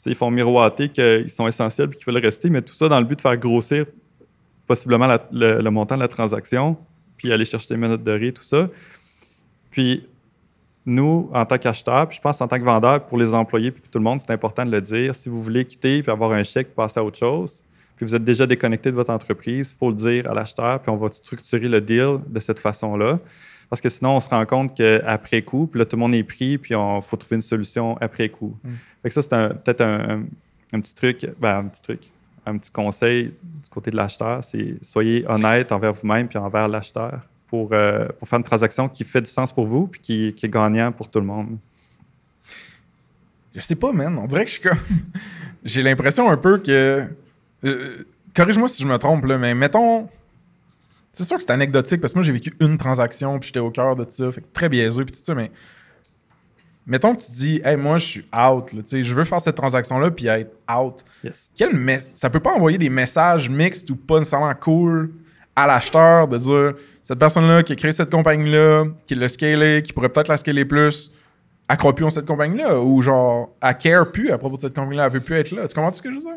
Ils font miroiter qu'ils sont essentiels et qu'ils veulent rester, mais tout ça dans le but de faire grossir possiblement le, le montant de la transaction, puis aller chercher des minutes de riz, tout ça. Puis, nous, en tant qu'acheteurs, puis je pense en tant que vendeur, pour les employés, puis pour tout le monde, c'est important de le dire. Si vous voulez quitter, puis avoir un chèque, passer à autre chose, puis vous êtes déjà déconnecté de votre entreprise, il faut le dire à l'acheteur, puis on va structurer le deal de cette façon-là. Parce que sinon, on se rend compte qu'après coup, puis là, tout le monde est pris, puis il faut trouver une solution après coup. Mm. Fait que ça, c'est peut-être un, un- un petit truc, ben, un petit truc, un petit conseil du côté de l'acheteur, c'est soyez honnête envers vous-même puis envers l'acheteur pour, euh, pour faire une transaction qui fait du sens pour vous puis qui, qui est gagnant pour tout le monde? Je sais pas, man. On dirait que je suis comme. J'ai l'impression un peu que. euh, Corrige-moi si je me trompe, là, mais mettons. C'est sûr que c'est anecdotique parce que moi j'ai vécu une transaction puis j'étais au cœur de ça, fait que très biaiseux puis tout ça, mais. Mettons que tu dis, hey, moi je suis out, là, tu sais, je veux faire cette transaction-là puis être out. Yes. Quel mes- ça peut pas envoyer des messages mixtes ou pas nécessairement cool à l'acheteur de dire cette personne-là qui a créé cette compagnie-là, qui l'a scalé, qui pourrait peut-être la scaler plus, elle croit plus en cette compagnie-là? Ou genre elle care plus à propos de cette compagnie-là, elle veut plus être là. Tu comprends ce que je veux dire?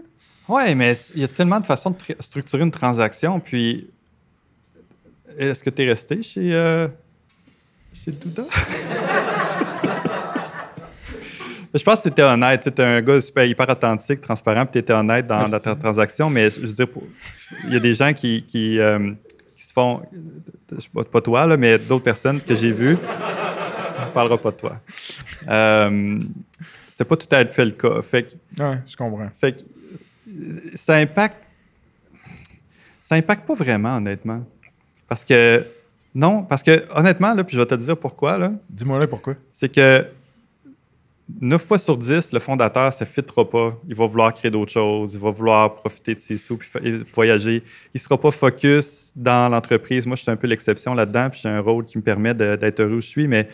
Oui, mais il y a tellement de façons de tr- structurer une transaction. Puis, est-ce que tu es resté chez, euh, chez Douda? Je pense que tu étais honnête. Tu es un gars super, hyper authentique, transparent, puis tu étais honnête dans, dans ta transaction. Mais je, je veux dire, il y a des gens qui, qui, euh, qui se font. Je sais pas, pas toi, là, mais d'autres personnes que j'ai vues. On ne parlera pas de toi. Euh, C'était pas tout à fait le cas. Fait que Ouais, je comprends. fait que ça impacte. Ça impacte pas vraiment, honnêtement. Parce que. Non, parce que honnêtement, là, puis je vais te dire pourquoi, Dis-moi là pourquoi. c'est que 9 fois sur 10, le fondateur, ça ne fitera pas. Il va vouloir créer d'autres choses, il va vouloir profiter de ses sous, puis voyager. Il ne sera pas focus dans l'entreprise. Moi, je suis un peu l'exception là-dedans, puis j'ai un rôle qui me permet d'être heureux où je suis, mais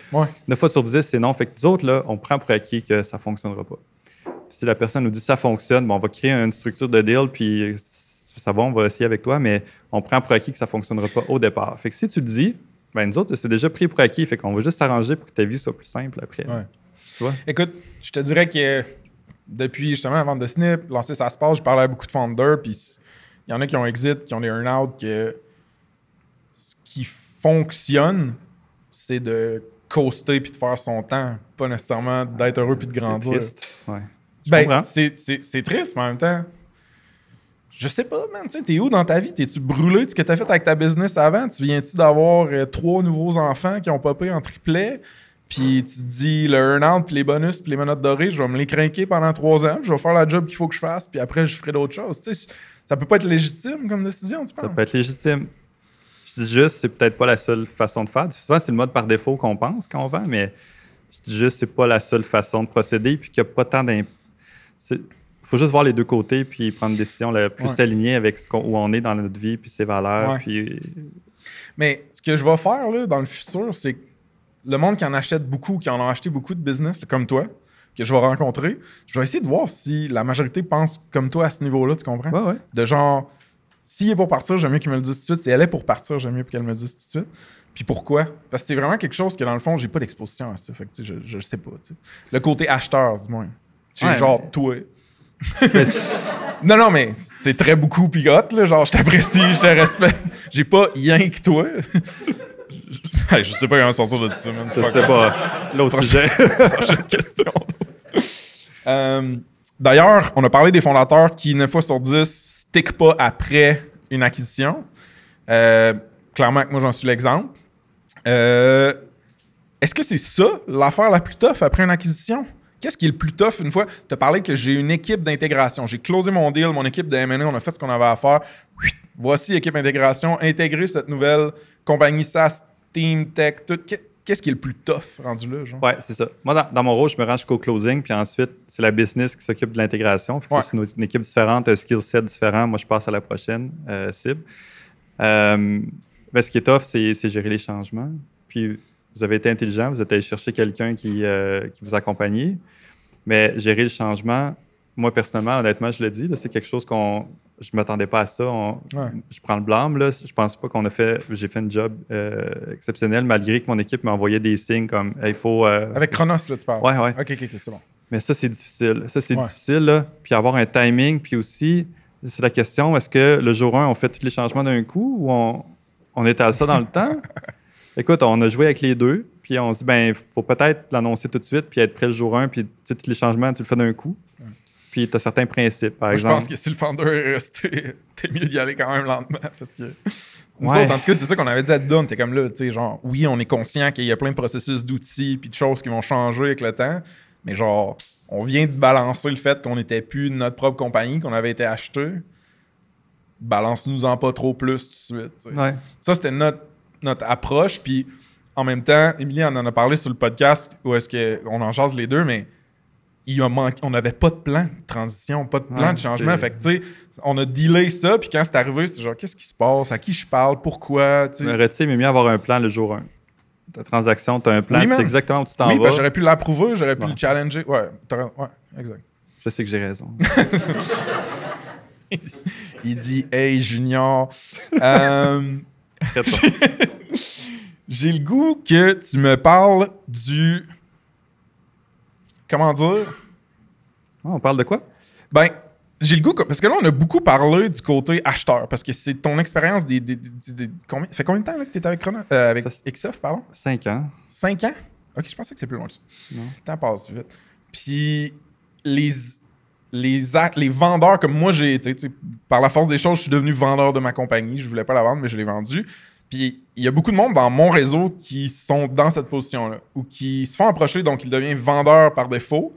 9 fois sur 10, c'est non. Fait que nous autres, là, on prend pour acquis que ça ne fonctionnera pas. si la personne nous dit ça fonctionne, bon, on va créer une structure de deal, puis ça va, on va essayer avec toi, mais on prend pour acquis que ça ne fonctionnera pas au départ. Fait que si tu le dis, ben nous autres, c'est déjà pris pour acquis, fait qu'on va juste s'arranger pour que ta vie soit plus simple après. Écoute, je te dirais que depuis justement avant de Snip, lancer ça se passe, je parlais à beaucoup de founders, puis il y en a qui ont exit, qui ont des earn-out, que ce qui fonctionne, c'est de coaster puis de faire son temps, pas nécessairement d'être heureux puis de grandir. C'est triste. Ouais. Ben, c'est triste, mais en même temps, je sais pas, man. Tu t'es où dans ta vie? T'es-tu brûlé de ce que t'as fait avec ta business avant? Tu viens-tu d'avoir euh, trois nouveaux enfants qui ont popé en triplet? Puis tu te dis le earn-out, puis les bonus, puis les menottes dorées, je vais me les craquer pendant trois ans, je vais faire la job qu'il faut que je fasse, puis après, je ferai d'autres choses. Tu sais, ça peut pas être légitime comme décision, tu penses? Ça peut être légitime. Je dis juste, c'est peut-être pas la seule façon de faire. Souvent, c'est le mode par défaut qu'on pense quand on vend, mais je dis juste, c'est pas la seule façon de procéder, puis qu'il n'y a pas tant d'imp... Il faut juste voir les deux côtés, puis prendre une décision la plus alignée avec ce où on est dans notre vie, puis ses valeurs. Puis... Mais ce que je vais faire là, dans le futur, c'est que le monde qui en achète beaucoup, qui en a acheté beaucoup de business, comme toi, que je vais rencontrer, je vais essayer de voir si la majorité pense comme toi à ce niveau-là, tu comprends? Ouais, ouais. De genre, s'il est pour partir, j'aime mieux qu'il me le dise tout de suite. Si elle est pour partir, j'aime mieux qu'elle me le dise tout de suite. Puis pourquoi? Parce que c'est vraiment quelque chose que, dans le fond, j'ai pas d'exposition à ça. Fait que, je, je sais pas. Le côté acheteur, du moins. J'ai genre, toi. non, non, mais c'est très beaucoup pigote, là. Genre, je t'apprécie, je te respecte. J'ai pas rien que toi. je sais pas comment sortir de ça. Je sais pas. L'autre sujet. Prochaine question. Euh, d'ailleurs, on a parlé des fondateurs qui, 9 fois sur 10, stick pas après une acquisition. Euh, clairement moi, j'en suis l'exemple. Euh, est-ce que c'est ça, l'affaire la plus tough après une acquisition? Qu'est-ce qui est le plus tough une fois? Tu as parlé que j'ai une équipe d'intégration. J'ai closé mon deal, mon équipe de M&A, on a fait ce qu'on avait à faire. Voici équipe d'intégration, intégrer cette nouvelle compagnie SaaS team, tech, tout. Qu'est-ce qui est le plus tough rendu là? Genre? Ouais, c'est ça. Moi, dans, mon rôle, je me rends jusqu'au closing, puis ensuite, c'est la business qui s'occupe de l'intégration. C'est une, équipe différente, un skill set différent. Moi, je passe à la prochaine euh, cible. Euh, ben, ce qui est tough, c'est gérer les changements. Puis, vous avez été intelligent, vous êtes allé chercher quelqu'un qui, euh, qui vous accompagne. Mais gérer le changement, moi, personnellement, honnêtement, je le dis, c'est quelque chose qu'on je m'attendais pas à ça. Je prends le blâme. Là. Je pense pas qu'on a fait. J'ai fait un job euh, exceptionnel malgré que mon équipe m'envoyait des signes comme il faut. Euh, Avec Chronos, là, tu parles. Ouais, ouais. OK, OK, c'est bon. Mais ça, c'est difficile. Ça, c'est difficile. Là. Puis avoir un timing. Puis aussi, c'est la question est-ce que le jour 1, on fait tous les changements d'un coup ou on, on étale ça dans le temps? Écoute, on a joué avec les deux. Puis on se dit, ben, faut peut-être l'annoncer tout de suite, puis être prêt le jour 1, puis tous les changements, tu le fais d'un coup. Puis tu as certains principes, par exemple. Je pense que si le founder est resté, t'es mieux d'y aller quand même lentement. Parce que. en tout cas, c'est ça qu'on avait dit à Doom. T'es comme là, tu sais, genre, oui, on est conscient qu'il y a plein de processus d'outils puis de choses qui vont changer avec le temps. Mais genre, on vient de balancer le fait qu'on n'était plus notre propre compagnie, qu'on avait été acheté. Balance-nous-en pas trop plus tout de suite. Ça, c'était notre, notre approche. Puis en même temps, Émilie en a parlé sur le podcast où est-ce qu'on en chasse les deux, mais on n'avait pas de plan de transition, pas de plan de changement. Fait que, tu sais, on a delay ça, puis quand c'est arrivé, c'était genre, qu'est-ce qui se passe? À qui je parle? Pourquoi? Tu sais, mais mieux avoir un plan le jour 1. Ta transaction, tu as un plan, c'est exactement où tu t'en oui, vas. Oui, j'aurais pu l'approuver, j'aurais pu le challenger. Ouais, ouais, exact. Je sais que j'ai raison. Il dit Hey, Junior. euh, j'ai le goût que tu me parles du comment dire? Ah, on parle de quoi? Ben, j'ai le goût, parce que là, on a beaucoup parlé du côté acheteur, parce que c'est ton expérience des. des, combien, ça fait combien de temps que tu étais avec, euh, avec XF, pardon? Cinq ans. Cinq ans? Ok, je pensais que c'est plus loin que ça. Non. Le temps passe vite. Puis, les, les, les vendeurs, comme moi j'ai été, par la force des choses, je suis devenu vendeur de ma compagnie. Je voulais pas la vendre, mais je l'ai vendue. Puis il y a beaucoup de monde dans mon réseau qui sont dans cette position-là, ou qui se font approcher, donc ils deviennent vendeurs par défaut,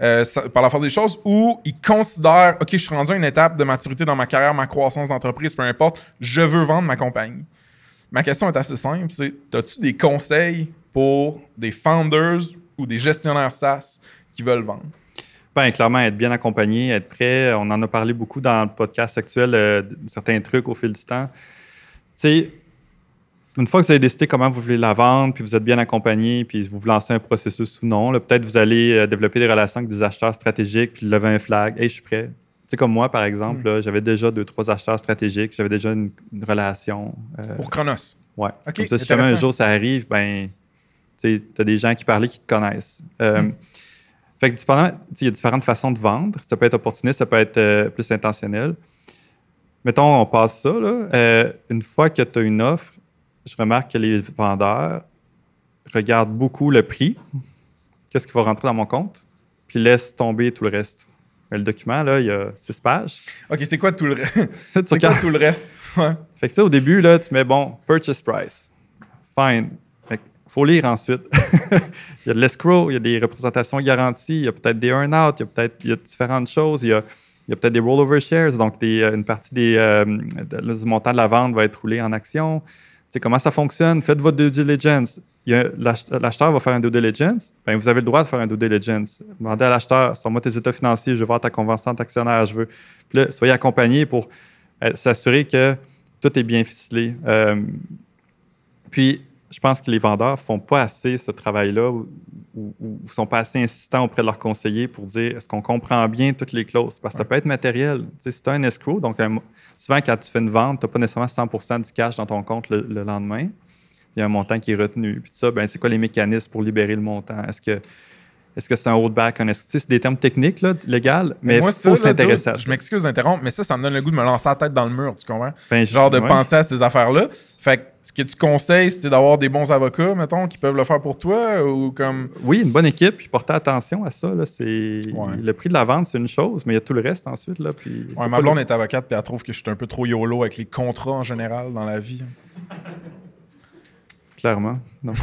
euh, par la force des choses, ou ils considèrent, OK, je suis rendu à une étape de maturité dans ma carrière, ma croissance d'entreprise, peu importe, je veux vendre ma compagnie. Ma question est assez simple, c'est, as-tu des conseils pour des founders ou des gestionnaires SaaS qui veulent vendre? Ben, clairement, être bien accompagné, être prêt. On en a parlé beaucoup dans le podcast actuel, euh, certains trucs au fil du temps. Tu sais, une fois que vous avez décidé comment vous voulez la vendre, puis vous êtes bien accompagné, puis vous vous lancez un processus ou non, peut-être vous allez euh, développer des relations avec des acheteurs stratégiques, puis lever un flag. Hey, je suis prêt. Tu sais, comme moi, par exemple, mm. j'avais déjà deux, trois acheteurs stratégiques, j'avais déjà une, relation. Euh, Pour Chronos. Ouais. Comme ça, si jamais un jour ça arrive, ben, tu as des gens qui parlent qui te connaissent. Euh, mm. Fait que, il y a différentes façons de vendre. Ça peut être opportuniste, ça peut être plus intentionnel. Mettons, on passe ça. Là. une fois que tu as une offre, je remarque que les vendeurs regardent beaucoup le prix, qu'est-ce qui va rentrer dans mon compte, puis laissent tomber tout le reste. Mais le document, là, il y a six pages. OK, c'est quoi tout le reste? c'est quoi tout le reste? Fait que ça, au début, là, tu mets, bon, purchase price. Fine. Il faut lire ensuite. il y a de l'escrow, il y a des représentations garanties, il y a peut-être des earn-out, il y a peut-être il y a différentes choses. Il y a, il y a peut-être des rollover shares, donc des, une partie des, euh, du montant de la vente va être roulé en action comment ça fonctionne? Faites votre due diligence. L'acheteur va faire un due diligence. Ben, vous avez le droit de faire un due diligence. Demandez à l'acheteur, sur moi tes états financiers, je veux voir ta convention d'actionnaire, je veux. Puis là, soyez accompagné pour euh, s'assurer que tout est bien ficelé. Euh, puis, je pense que les vendeurs font pas assez ce travail-là ou, ne sont pas assez insistants auprès de leurs conseillers pour dire est-ce qu'on comprend bien toutes les clauses? Parce que ça peut être matériel. Tu sais, si tu as un escrow, donc souvent quand tu fais une vente, tu n'as pas nécessairement 100% du cash dans ton compte le, lendemain. Il y a un montant qui est retenu. Puis ça, ben, c'est quoi les mécanismes pour libérer le montant? Est-ce que est-ce que c'est un holdback, un C'est des termes techniques, là, légaux, mais il faut s'intéresser à ça. Je m'excuse d'interrompre, mais ça, ça me donne le goût de me lancer la tête dans le mur, tu comprends? Ben, Genre de penser à ces affaires-là. Fait que ce que tu conseilles, c'est d'avoir des bons avocats, mettons, qui peuvent le faire pour toi ou comme. Oui, une bonne équipe, puis porter attention à ça. Là, c'est... Le prix de la vente, c'est une chose, mais il y a tout le reste ensuite. Là, puis ouais, ma blonde est avocate, puis elle trouve que je suis un peu trop YOLO avec les contrats en général dans la vie. Clairement, non.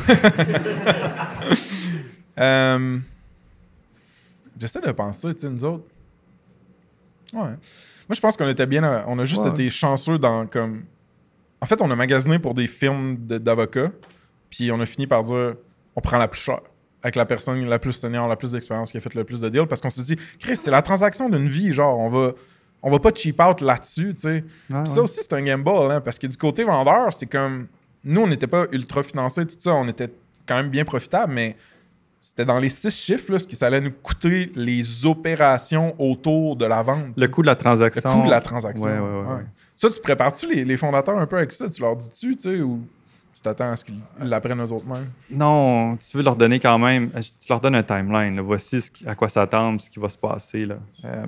euh... J'essaie de penser, tu sais, nous autres. Ouais. Moi, je pense qu'on était bien. On a juste été chanceux dans comme. En fait, on a magasiné pour des films d'avocats, puis on a fini par dire on prend la plus chère avec la personne la plus senior, la plus d'expérience qui a fait le plus de deals, parce qu'on s'est dit, Chris, c'est la transaction d'une vie, genre, on va. On va pas cheap out là-dessus, tu sais. Ça aussi, c'est un gamble, hein, parce que du côté vendeur, c'est comme. Nous, on n'était pas ultra financés, tout ça, on était quand même bien profitable, mais c'était dans les six chiffres, là, ce qui allait nous coûter les opérations autour de la vente. Le coût de la transaction. Le coût de la transaction. Ouais, ouais, ouais. Ça, tu prépares-tu les, fondateurs un peu avec ça? Tu leur dis-tu, tu sais, ou tu t'attends à ce qu'ils l'apprennent eux autres mêmes? Non, tu veux leur donner quand même. Tu leur donnes un timeline. Voici à quoi s'attendre, ce qui va se passer. Là. Euh,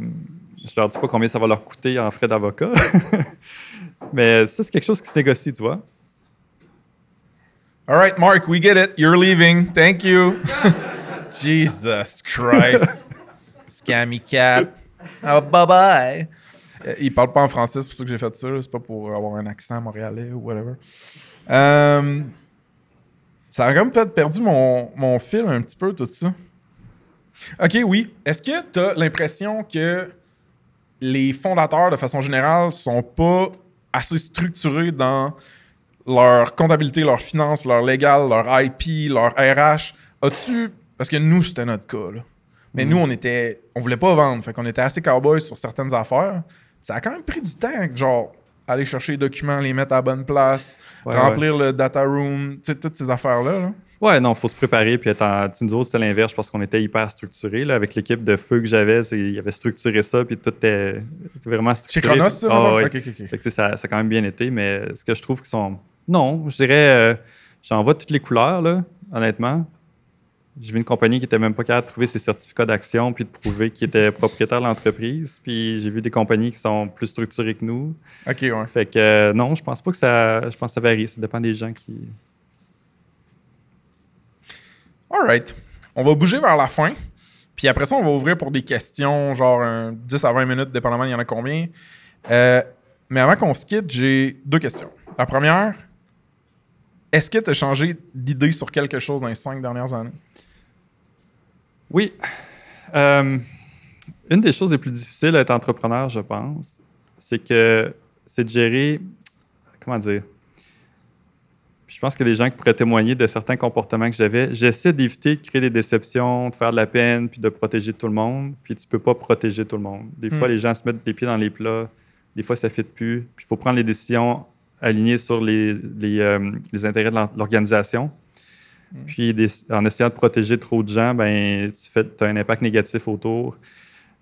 je leur dis pas combien ça va leur coûter en frais d'avocat. Mais ça, c'est quelque chose qui se négocie, tu vois. All right, Mark, we get it. You're leaving. Thank you. Jesus Christ. Scammy cat. Oh, bye bye. Euh, il parle pas en français, c'est pour ça que j'ai fait ça. C'est pas pour avoir un accent montréalais ou whatever. Euh, ça a quand même peut-être perdu mon, mon fil un petit peu, tout ça. OK, oui. Est-ce que tu as l'impression que les fondateurs, de façon générale, sont pas assez structurés dans leur comptabilité, leur finance, leur légal, leur IP, leur RH. As-tu. Parce que nous, c'était notre cas, là. Mais nous, mm. on était. On voulait pas vendre. Fait qu'on était assez cowboys sur certaines affaires. Ça a quand même pris du temps, genre, aller chercher les documents, les mettre à la bonne place, remplir le data room, toutes ces affaires-là. Là. Ouais, non, il faut se préparer. Puis être nous autres, c'était l'inverse parce qu'on était hyper structuré. Là, avec l'équipe de feu que j'avais, il avait structuré ça, puis tout était, vraiment structuré. Chez Chronos, ça? Ah, ouais. ça, ça a quand même bien été, mais ce que je trouve qu'ils sont non, je dirais, euh, j'en vois toutes les couleurs, là, honnêtement. J'ai vu une compagnie qui n'était même pas capable de trouver ses certificats d'action puis de prouver qu'il était propriétaire de l'entreprise. Puis j'ai vu des compagnies qui sont plus structurées que nous. OK, ouais. Fait que euh, non, je pense pas que ça. Je pense que ça varie. Ça dépend des gens qui. All right. On va bouger vers la fin. Puis après ça, on va ouvrir pour des questions, genre 10 à 20 minutes, dépendamment il y en a combien. Euh, mais avant qu'on se quitte, j'ai deux questions. La première, est-ce que tu as changé d'idée sur quelque chose dans les cinq dernières années? Oui. Euh, une des choses les plus difficiles à être entrepreneur, je pense, c'est que c'est de gérer. Comment dire? Je pense qu'il y a des gens qui pourraient témoigner de certains comportements que j'avais. J'essaie d'éviter de créer des déceptions, de faire de la peine, puis de protéger tout le monde. Puis tu peux pas protéger tout le monde. Des fois, Mm. les gens se mettent les pieds dans les plats. Des fois, ça ne fit plus. Puis il faut prendre les décisions alignées sur les, les, euh, les intérêts de l'or- l'organisation. Mm. Puis des- en essayant de protéger trop de gens, ben, tu fais, as un impact négatif autour.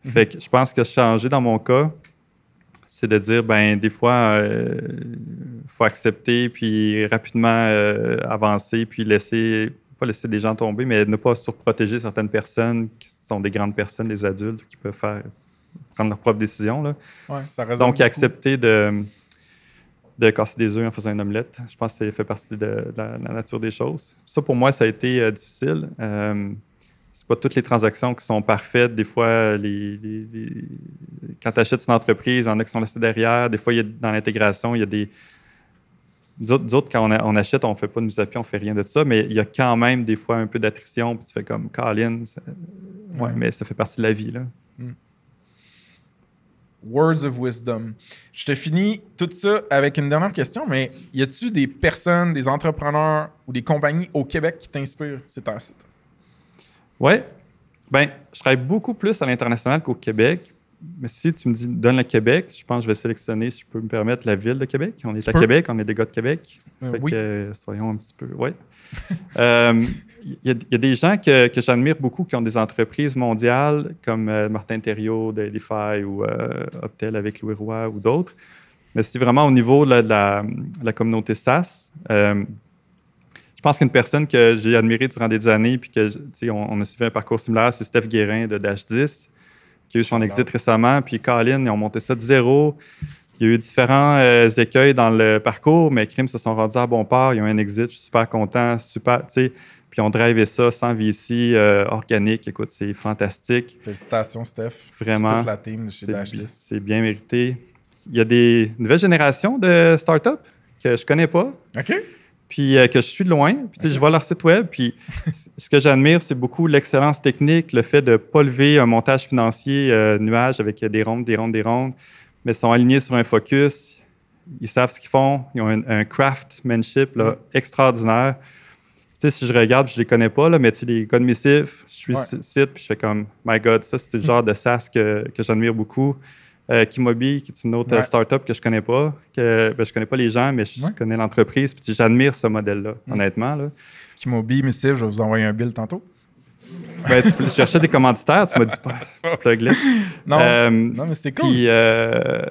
Mm-hmm. Fait que je pense que changer dans mon cas, c'est de dire, ben, des fois, il faut accepter, puis rapidement euh, avancer, puis laisser, pas laisser des gens tomber, mais ne pas surprotéger certaines personnes qui sont des grandes personnes, des adultes, qui peuvent faire, prendre leurs propres décisions. Là. Ouais, ça Donc, beaucoup. accepter de, de casser des œufs en faisant une omelette, je pense que ça fait partie de la, la nature des choses. Ça, pour moi, ça a été euh, difficile. Euh, c'est pas toutes les transactions qui sont parfaites. Des fois, les, les- les- quand tu achètes une entreprise, il y en a qui sont laissés derrière. Des fois, il y a, dans l'intégration, il y a des. Nous autres, nous autres, quand on, a- on achète, on ne fait pas de mise à pied, on ne fait rien de ça, mais il y a quand même des fois un peu d'attrition, puis tu fais comme Colin, ça- ouais, Ouais. mais ça fait partie de la vie. Là. Words of wisdom. Je te finis tout ça avec une dernière question, mais y a-tu des personnes, des entrepreneurs ou des compagnies au Québec qui t'inspirent ces temps-ci? Oui. Ben, je travaille beaucoup plus à l'international qu'au Québec. Mais si tu me dis donne le Québec, je pense que je vais sélectionner, si je peux me permettre, la ville de Québec. On est Tu à peux. Québec, on est des gars de Québec. Euh, Fait oui. que, euh, soyons un petit peu. Oui. Il y, a- il y a des gens que, que j'admire beaucoup qui ont des entreprises mondiales comme euh, Martin Thériault d'Edify ou euh, Optel avec Louis Roy ou d'autres. Mais c'est vraiment au niveau de la, de la- de la communauté SaaS. euh, je pense qu'une personne que j'ai admirée durant des années, puis que, on a suivi un parcours similaire, c'est Steph Guérin de Dash 10, qui a eu son exit récemment. Puis Colin, ils ont monté ça de zéro. Il y a eu différents euh, écueils dans le parcours, mais Crime se sont rendus à bon port. Ils ont un exit, je suis super content, super, tu sais. Puis on drivé ça sans VC, euh, organique. Écoute, c'est fantastique. Félicitations, Steph. Vraiment. Toute la team de chez C'est Dash bi- 10. c'est bien mérité. Il y a des nouvelles générations de startups que je connais pas, OK? Puis euh, que je suis de loin. Puis je vois leur site web, puis ce que j'admire, c'est beaucoup l'excellence technique, le fait de ne pas lever un montage financier euh, nuage avec des rondes, des rondes, des rondes, mais ils sont alignés sur un focus. Ils savent ce qu'ils font. Ils ont un, un craftsmanship là, extraordinaire. Tu sais, si je regarde, je les connais pas, là, mais tu sais, les gars de Missif, je suis Ouais. site, puis je fais comme, my God, ça, c'est le genre de SaaS que, que j'admire beaucoup. Euh, Kimobi, qui est une autre Ouais. euh, startup que je connais pas, que ben, je connais pas les gens, mais je Ouais. connais l'entreprise, puis j'admire ce modèle-là, Mm. honnêtement. Là. Kimobi, Missive, je vais vous envoyer un bill tantôt. Ben, tu, je cherchais des commanditaires, tu m'as dit pas. Non, Euh, non mais c'est cool. Puis, euh,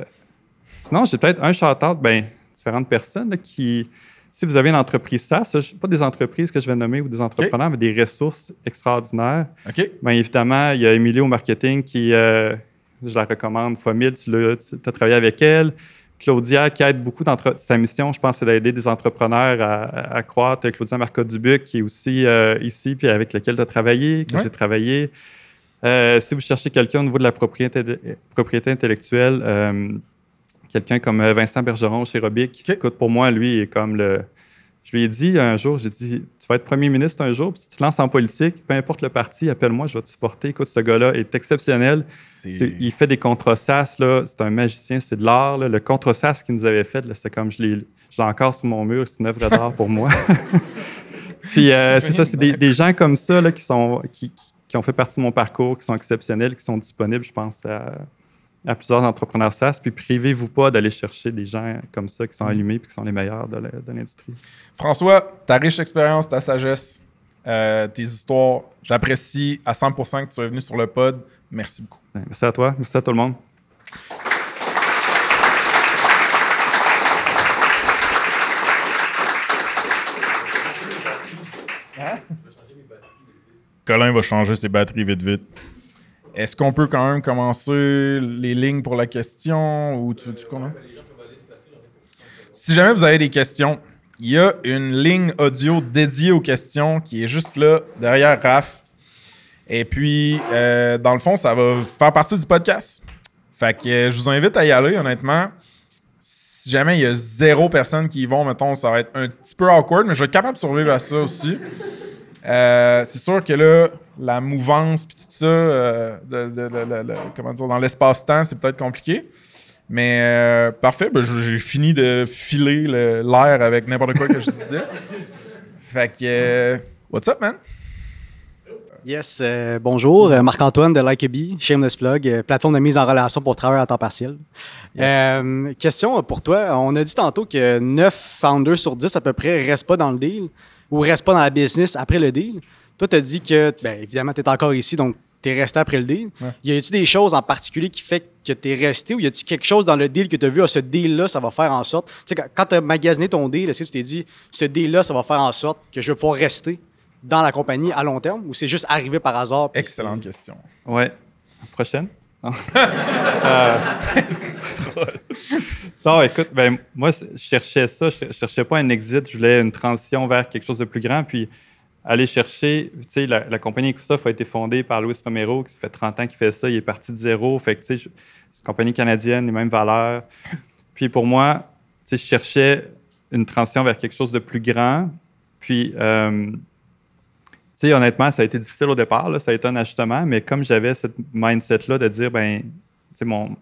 sinon, j'ai peut-être un shout-out, ben, différentes personnes là, qui, si vous avez une entreprise SaaS, pas des entreprises que je vais nommer ou des entrepreneurs, mais des ressources extraordinaires. OK? Bien évidemment, il y a Émilie au marketing qui, euh, je la recommande fois mille, tu, as travaillé avec elle. Claudia qui aide beaucoup d'entre sa mission, je pense, c'est d'aider des entrepreneurs à, à- croître. Claudia Marcotte-Dubuc qui est aussi euh, ici, puis avec lequel tu as travaillé, que Ouais. j'ai travaillé. Euh, si vous cherchez quelqu'un au niveau de la propriété, propriété intellectuelle, euh, quelqu'un comme Vincent Bergeron chez Robic, OK. écoute, pour moi, lui, est comme le. Je lui ai dit un jour, j'ai dit, tu vas être premier ministre un jour, puis si tu te lances en politique, peu importe le parti, appelle-moi, je vais te supporter. Écoute, ce gars-là est exceptionnel. Il fait des contrats SAS, là. C'est un magicien, c'est de l'art. là. Le contrat SAS qu'il nous avait fait, là, c'était comme je l'ai, je l'ai encore sur mon mur, c'est une œuvre d'art pour moi. Puis euh, c'est ça, c'est des, des gens comme ça là, qui, sont, qui, qui- qui ont fait partie de mon parcours, qui sont exceptionnels, qui sont disponibles, je pense, à, à plusieurs entrepreneurs SaaS. Puis privez-vous pas d'aller chercher des gens comme ça qui sont allumés et qui sont les meilleurs de l'industrie. François, ta riche expérience, ta sagesse, euh, tes histoires, j'apprécie à 100% que tu sois venu sur le pod. Merci beaucoup. Merci à toi, merci à tout le monde. Colin va changer ses batteries vite vite. Est-ce qu'on peut quand même commencer les lignes pour la question ou tu tu comment? Si jamais vous avez des questions, il y a une ligne audio dédiée aux questions qui est juste là, derrière Raph. Et puis, euh, dans le fond, ça va faire partie du podcast. Fait que euh, je vous invite à y aller, honnêtement. Si jamais il y a zéro personne qui y vont, mettons, ça va être un petit peu awkward, mais je vais être capable de survivre à ça aussi. Euh, c'est sûr que là, la mouvance puis tout ça, euh, de- de- de- de- de- comment dire, dans l'espace-temps, c'est peut-être compliqué. Mais euh, parfait, ben, j'ai fini de filer l'air avec n'importe quoi que je disais. Fait que, what's up, man? Yes, euh, bonjour, Marc-Antoine de Likeabee, Shameless Plug, plateforme de mise en relation pour travailler à temps partiel. question pour toi, on a dit tantôt que 9 founders sur 10 à peu près restent pas dans le deal ou restent pas dans la business après le deal. Toi, tu as dit que, bien évidemment, tu es encore ici, donc tu es resté après le deal. Y a-tu des choses en particulier qui fait que tu es resté ou y a-tu quelque chose dans le deal que tu as vu, à ah, ce deal-là, ça va faire en sorte. Tu sais, quand tu as magasiné ton deal, est-ce que tu t'es dit, ce deal-là, ça va faire en sorte que je vais pouvoir rester dans la compagnie à long terme ou c'est juste arrivé par hasard? Excellente question. Ouais. Prochaine? Euh, non, écoute, ben, moi, je cherchais ça. Je cherchais pas un exit. Je voulais une transition vers quelque chose de plus grand. Puis, aller chercher, tu sais, la, compagnie Ecosoft a été fondée par Louis Romero, qui fait 30 ans qu'il fait ça, il est parti de zéro, fait que, tu sais, c'est une compagnie canadienne, les mêmes valeurs. Puis pour moi, tu sais, je cherchais une transition vers quelque chose de plus grand. Puis, euh, tu sais, honnêtement, ça a été difficile au départ, ça a été un ajustement, mais comme j'avais cette mindset-là de dire, ben, tu sais, mon,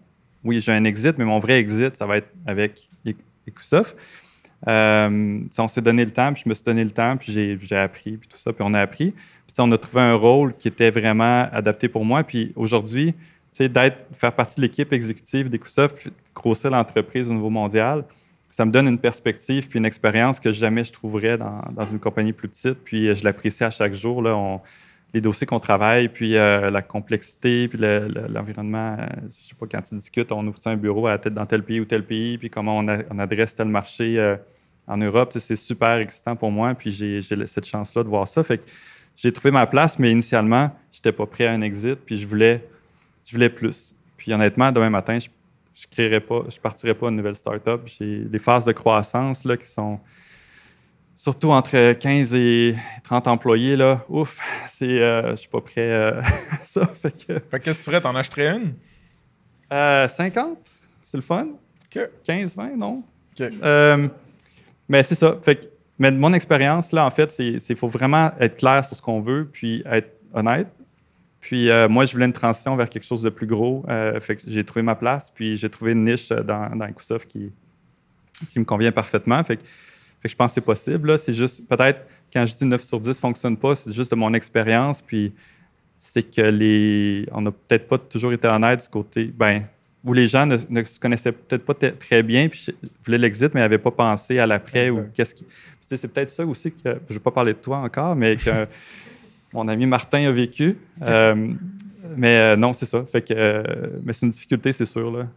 oui, j'ai un exit, mais mon vrai exit, ça va être avec Ecosoft. Euh, on s'est donné le temps, puis je me suis donné le temps, puis j'ai appris, puis tout ça, puis on a appris. Puis on a trouvé un rôle qui était vraiment adapté pour moi. Puis aujourd'hui, d'être, faire partie de l'équipe exécutive d'EcoSoft, puis grossir l'entreprise au niveau mondial, ça me donne une perspective puis une expérience que jamais je trouverais dans, dans une compagnie plus petite. Puis je l'apprécie à chaque jour. Là, on, les dossiers qu'on travaille, puis euh, la complexité, puis l'environnement. Euh, je sais pas, quand tu discutes, on ouvre un bureau à tête dans tel pays ou tel pays, puis comment on, adresse tel marché euh, en Europe. C'est super excitant pour moi, puis j'ai cette chance-là de voir ça. Fait que j'ai trouvé ma place, mais initialement, je n'étais pas prêt à un exit, puis je voulais, plus. Puis honnêtement, demain matin, je ne pas, je partirai pas une nouvelle start-up. J'ai des phases de croissance là, qui sont surtout entre 15 et 30 employés, là, ouf, c'est, euh, je suis pas prêt euh, à ça. Fait que, qu'est-ce que tu ferais? T'en achèterais une? 50, euh, c'est le fun. 15, 20, non? mais c'est ça. Fait mais de mon expérience, là, en fait, c'est faut vraiment être clair sur ce qu'on veut, puis être honnête. Puis moi, je voulais une transition vers quelque chose de plus gros. fait que j'ai trouvé ma place, puis j'ai trouvé une niche dans, dans qui, qui me convient parfaitement. Fait que je pense que c'est possible. C'est juste, peut-être, quand je dis 9 sur 10 ne fonctionne pas, c'est juste de mon expérience. Puis c'est que les. On n'a peut-être pas toujours été honnête du côté. Ben, où les gens ne, se connaissaient peut-être pas très bien, puis voulaient l'exit, mais n'avaient pas pensé à l'après ou qu'est-ce qui. C'est peut-être ça aussi que. Je ne vais pas parler de toi encore, mais que mon ami Martin a vécu. Euh, mais euh, non, c'est ça. Fait que, euh, mais c'est une difficulté, c'est sûr. Là.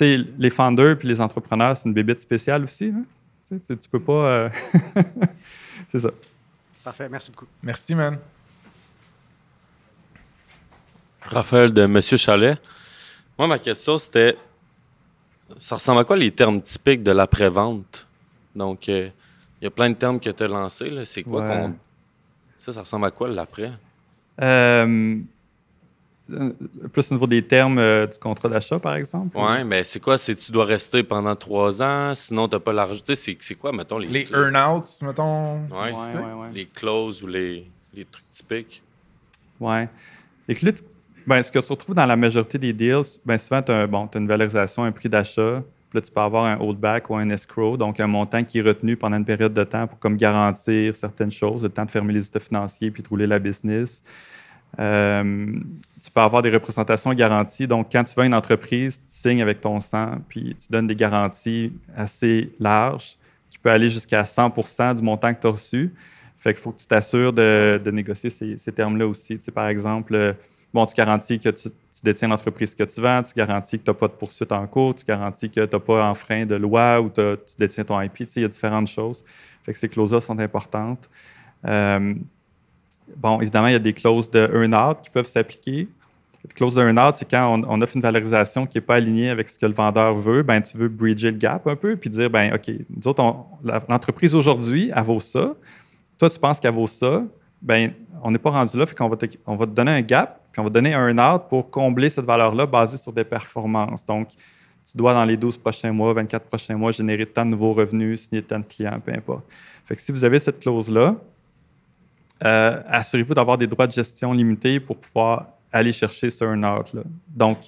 les founders puis les entrepreneurs, c'est une bébête spéciale aussi. Hein? Tu, tu peux pas. Euh, c'est ça. Parfait. Merci beaucoup. Merci, man. Raphaël de Monsieur Chalet. Moi, ma question, c'était ça ressemble à quoi les termes typiques de l'après-vente? Donc, euh, il y a plein de termes que tu as lancés. C'est quoi qu'on. Ça, ça ressemble à quoi l'après? Euh, euh, plus au niveau des termes euh, du contrat d'achat, par exemple? Oui, mais c'est quoi? C'est tu dois rester pendant trois ans, sinon tu n'as pas l'argent. Tu sais, c'est quoi, mettons, les. Les earn-outs, mettons? Oui, ouais, ouais, les clauses ou les, les trucs typiques. Oui. Les clés, ben, ce que se retrouve dans la majorité des deals, ben, souvent, tu as, bon, as, une valorisation, un prix d'achat. Puis là, tu peux avoir un holdback ou un escrow, donc un montant qui est retenu pendant une période de temps pour comme garantir certaines choses, le temps de fermer les états financiers puis de rouler la business. Euh, tu peux avoir des représentations garanties. Donc, quand tu vas à une entreprise, tu signes avec ton sang, puis tu donnes des garanties assez larges qui peuvent aller jusqu'à 100 du montant que tu as reçu. Fait qu'il faut que tu t'assures de, négocier ces, termes-là aussi. Tu par exemple, euh, bon, tu garantis que tu, détiens l'entreprise que tu vends, tu garantis que tu n'as pas de poursuite en cours, tu garantis que tu n'as pas enfreint de loi ou tu détiens ton IP. il y a différentes choses. Fait que ces clauses-là sont importantes. Euh, Bon, évidemment, il y a des clauses de earn-out qui peuvent s'appliquer. La clause de earn-out, c'est quand on, offre une valorisation qui n'est pas alignée avec ce que le vendeur veut, ben, tu veux bridger le gap un peu puis dire, ben, OK, nous autres, l'entreprise aujourd'hui, elle vaut ça. Toi, tu penses qu'elle vaut ça. Ben, on n'est pas rendu là, fait qu'on va te, on va te donner un gap, puis on va te donner un earn-out pour combler cette valeur-là basée sur des performances. Donc, tu dois, dans les 12 prochains mois, 24 prochains mois, générer tant de nouveaux revenus, signer tant de clients, peu importe. Fait que si vous avez cette clause-là, euh, assurez-vous d'avoir des droits de gestion limités pour pouvoir aller chercher ce earn-out. Donc,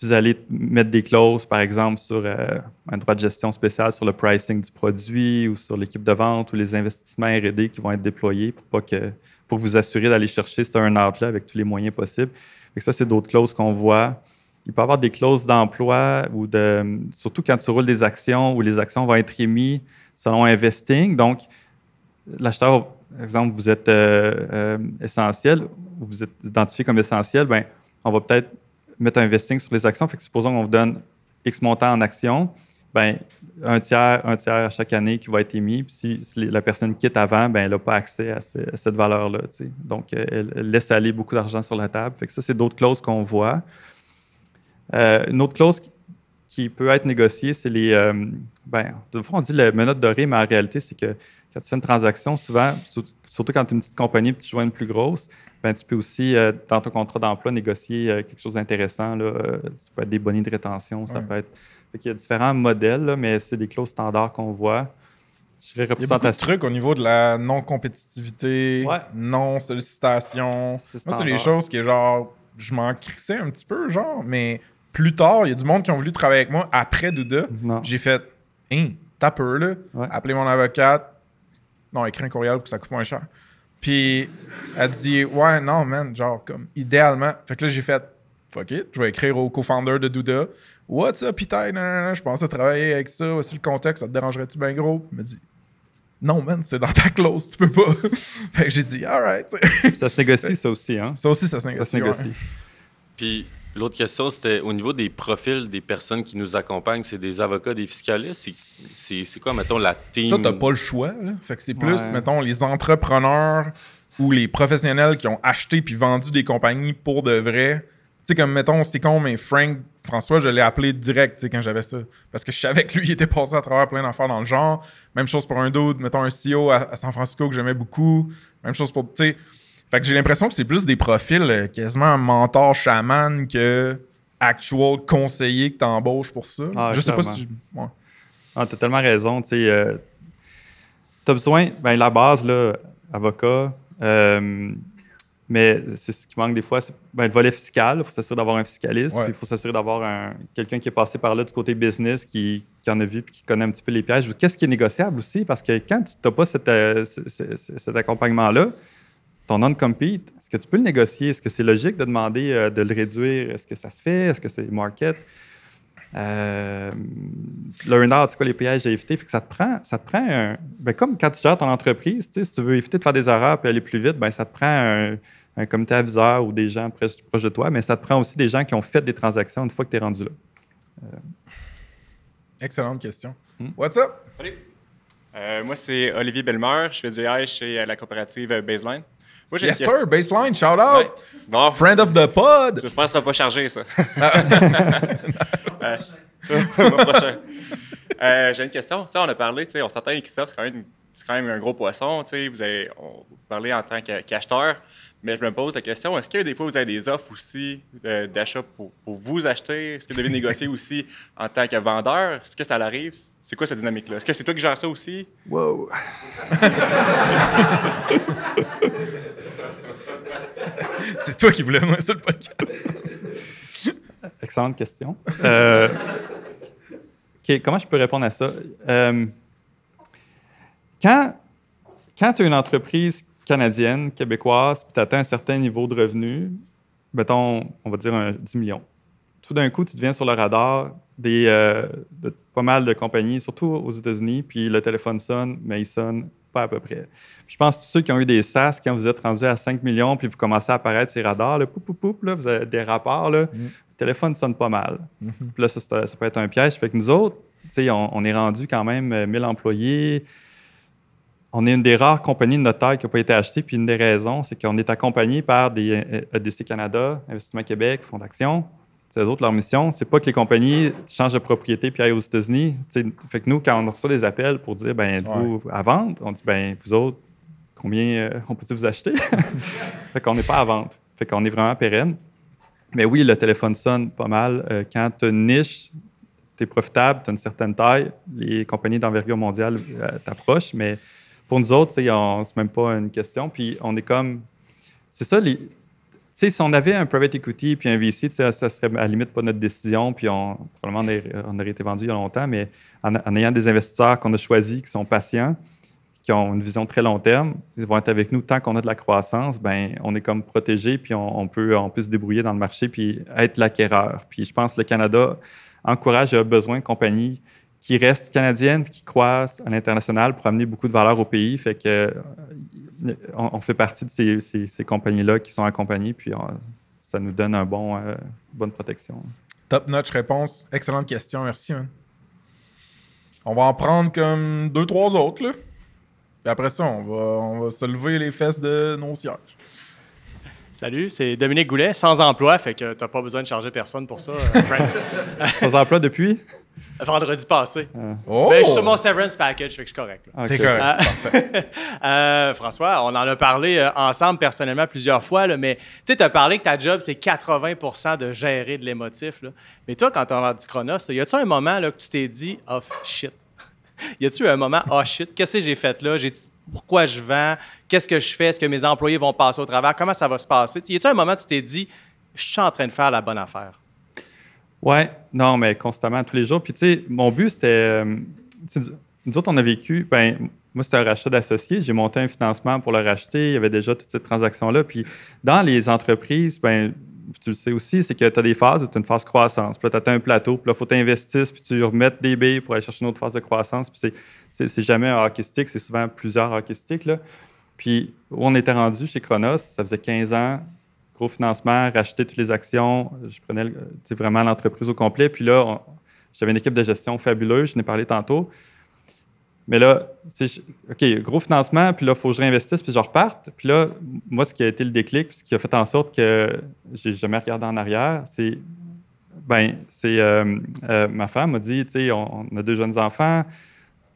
vous allez mettre des clauses, par exemple, sur euh, un droit de gestion spécial sur le pricing du produit ou sur l'équipe de vente ou les investissements R&D qui vont être déployés pour pas que pour vous assurer d'aller chercher ce turn-out-là avec tous les moyens possibles. Et ça, c'est d'autres clauses qu'on voit. Il peut y avoir des clauses d'emploi ou de surtout quand tu roules des actions où les actions vont être émises selon investing. Donc, l'acheteur, par exemple, vous êtes euh, euh, essentiel, vous êtes identifié comme essentiel, ben, on va peut-être mettre un investing sur les actions. Fait que supposons qu'on vous donne X montant en actions, ben, un tiers, un tiers à chaque année qui va être émis. Si, la personne quitte avant, ben, elle n'a pas accès à, cette valeur-là. Donc, elle, laisse aller beaucoup d'argent sur la table. Fait que ça, c'est d'autres clauses qu'on voit. Euh, une autre clause qui, peut être négociée, c'est les. Euh, ben, on dit le menotte dorée, mais en réalité, c'est que quand tu fais une transaction, souvent, surtout quand tu es une petite compagnie et tu joins une plus grosse, ben, tu peux aussi, euh, dans ton contrat d'emploi, négocier euh, quelque chose d'intéressant. Euh, ça peut être des bonnets de rétention, ça peut être. Il y a différents modèles, mais c'est des clauses standards qu'on voit. Je Il y a beaucoup de trucs au niveau de la non-compétitivité, non-sollicitation. Moi, c'est des choses qui, genre, je m'en crissais un petit peu, genre, mais plus tard, il y a du monde qui ont voulu travailler avec moi après Douda. J'ai fait, hein, tape là, appelez mon avocate. Non, écris un courriel pour que ça coûte moins cher. Puis elle dit Ouais, non, man, genre, comme idéalement. Fait que là, j'ai fait Fuck it, je vais écrire au co-founder de Douda What's up, Peter? Je pense à travailler avec ça. Voici le contexte, ça te dérangerait-tu bien gros? Il me dit non, man, c'est dans ta clause, tu peux pas. fait que j'ai dit, alright. ça se négocie, ça aussi, hein? Ça aussi, ça se négocie. Ça se négocie. Puis l'autre question, c'était au niveau des profils des personnes qui nous accompagnent, c'est des avocats, des fiscalistes. C'est quoi, mettons, la team? Ça, t'as pas le choix, là. Fait que c'est plus, mettons, les entrepreneurs ou les professionnels qui ont acheté puis vendu des compagnies pour de vrai. Tu sais, comme, mettons, c'est con, mais Frank François, je l'ai appelé direct, tu sais, quand j'avais ça. Parce que je savais que lui, il était passé à travers plein d'affaires dans le genre. Même chose pour un d'autre, mettons, un CEO à, San Francisco que j'aimais beaucoup. Même chose pour, tu sais... Fait que j'ai l'impression que c'est plus des profils euh, quasiment un mentor chaman que actual conseiller que t'embauches pour ça. Ah, je sais pas si... Ouais. Ah, t'as tellement raison, tu sais... Euh, t'as besoin... Ben, la base, là, avocat... Euh, mais c'est ce qui manque des fois, c'est ben, le volet fiscal. Il faut s'assurer d'avoir un fiscaliste. Il faut s'assurer d'avoir quelqu'un qui est passé par là du côté business, qui, en a vu puis qui connaît un petit peu les pièges. Qu'est-ce qui est négociable aussi? Parce que quand tu n'as pas euh, cet accompagnement-là, ton non-compete, est-ce que tu peux le négocier? Est-ce que c'est logique de demander euh, de le réduire? Est-ce que ça se fait? Est-ce que c'est market? Euh, Learn c'est quoi les pièges à éviter? Fait que ça te prend, ça te prend un. Ben, comme quand tu gères ton entreprise, si tu veux éviter de faire des erreurs et aller plus vite, ben, ça te prend un, un comité aviseur ou des gens proches, de toi, mais ça te prend aussi des gens qui ont fait des transactions une fois que tu es rendu là. Euh. Excellente question. Hmm? What's up? Salut. Euh, moi, c'est Olivier Belmer. Je fais du AI chez la coopérative Baseline. Moi, yes, sir. Baseline, shout out. Bon, Friend of the pod. J'espère que ça sera pas chargé, ça. euh, euh, J'ai une question. on a parlé, on s'entend ça, c'est quand, même, quand même un gros poisson. Vous avez on, parlé en tant qu'acheteur. Mais je me pose la question, est-ce que des fois vous avez des offres aussi euh, d'achat pour, pour, vous acheter? Est-ce que vous devez négocier aussi en tant que vendeur? Est-ce que ça arrive? C'est quoi cette dynamique-là? Est-ce que c'est toi qui gères ça aussi? Wow! c'est toi qui voulais moi sur le podcast. Excellente question. Euh, comment je peux répondre à ça? Euh, quand, quand tu as une entreprise canadienne, québécoise, puis tu atteins un certain niveau de revenu, mettons, on va dire un 10 millions, tout d'un coup, tu deviens sur le radar des, euh, de pas mal de compagnies, surtout aux États-Unis, puis le téléphone sonne, mais il sonne pas à peu près. je pense que tous ceux qui ont eu des SaaS, quand vous êtes rendu à 5 millions, puis vous commencez à apparaître ces radars, là, poup, poup, là, vous avez des rapports, là, mm. le téléphone sonne pas mal. Mm-hmm. Puis là, ça, ça, peut être un piège. Fait que nous autres, on, on est rendu quand même 1000 employés. On est une des rares compagnies de notre taille qui n'a pas été achetée. Puis une des raisons, c'est qu'on est accompagné par des EDC Canada, Investissement Québec, Fonds d'action, eux autres, leur mission, c'est pas que les compagnies changent de propriété puis aillent aux États-Unis. Fait que nous, quand on reçoit des appels pour dire, ben, vous à vendre, on dit, ben, vous autres, combien euh, on peut vous acheter? fait qu'on n'est pas à vente. Fait qu'on est vraiment pérenne. Mais oui, le téléphone sonne pas mal. Euh, quand tu niche, tu es profitable, tu as une certaine taille, les compagnies d'envergure mondiale euh, t'approchent. Mais pour nous autres, c'est même pas une question. Puis on est comme. C'est ça, les, si on avait un private equity puis un VC, ça, ça serait à la limite pas notre décision, puis on, probablement on aurait, été vendu il y a longtemps, mais en, ayant des investisseurs qu'on a choisis, qui sont patients, qui ont une vision très long terme, ils vont être avec nous tant qu'on a de la croissance, ben on est comme protégé, puis on, peut, on peut se débrouiller dans le marché, puis être l'acquéreur. Puis je pense que le Canada encourage et a besoin de compagnies qui restent canadiennes puis qui croissent à l'international pour amener beaucoup de valeur au pays. Fait que euh, on, fait partie de ces, compagnies-là qui sont accompagnées, puis euh, ça nous donne un bon, euh, bonne protection. Top notch réponse. Excellente question, merci. On va en prendre comme deux, trois autres. Là. Puis après ça, on va, on va se lever les fesses de nos sièges. Salut, c'est Dominique Goulet, sans emploi, fait que tu n'as pas besoin de charger personne pour ça, sans emploi depuis? Vendredi passé. Ah. Oh! Ben, je suis sur mon severance package, fait que je suis correct. T'es correct. Euh, euh, François, on en a parlé euh, ensemble personnellement plusieurs fois, là, mais tu as parlé que ta job, c'est 80% de gérer de l'émotif. Mais toi, quand tu as du Chronos, y a-tu un moment là, que tu t'es dit, oh shit? y a-tu un moment, oh shit, qu'est-ce que j'ai fait là? Pourquoi je vends? Qu'est-ce que je fais? Est-ce que mes employés vont passer au travers? Comment ça va se passer? Y a-tu un moment où tu t'es dit, je suis en train de faire la bonne affaire? Oui, non, mais constamment, tous les jours. Puis, tu sais, mon but, c'était. Euh, nous autres, on a vécu. Ben, moi, c'était un rachat d'associés. J'ai monté un financement pour le racheter. Il y avait déjà toute cette transaction-là. Puis, dans les entreprises, ben, tu le sais aussi, c'est que tu as des phases, tu as une phase croissance. Puis là, tu as un plateau, puis là, il faut t'investir, puis tu remettes des billes pour aller chercher une autre phase de croissance. Puis c'est jamais un hockey stick, c'est souvent plusieurs hockey sticks. Puis où on était rendu chez Chronos, ça faisait 15 ans, gros financement, racheter toutes les actions. Je prenais vraiment l'entreprise au complet. Puis là, j'avais une équipe de gestion fabuleuse, je n'ai parlé tantôt. Mais là, OK, gros financement, puis là, il faut que je réinvestisse, puis je reparte. Puis là, moi, ce qui a été le déclic, ce qui a fait en sorte que j'ai jamais regardé en arrière, c'est, ben, c'est euh, euh, ma femme m'a dit, tu sais, on, a deux jeunes enfants,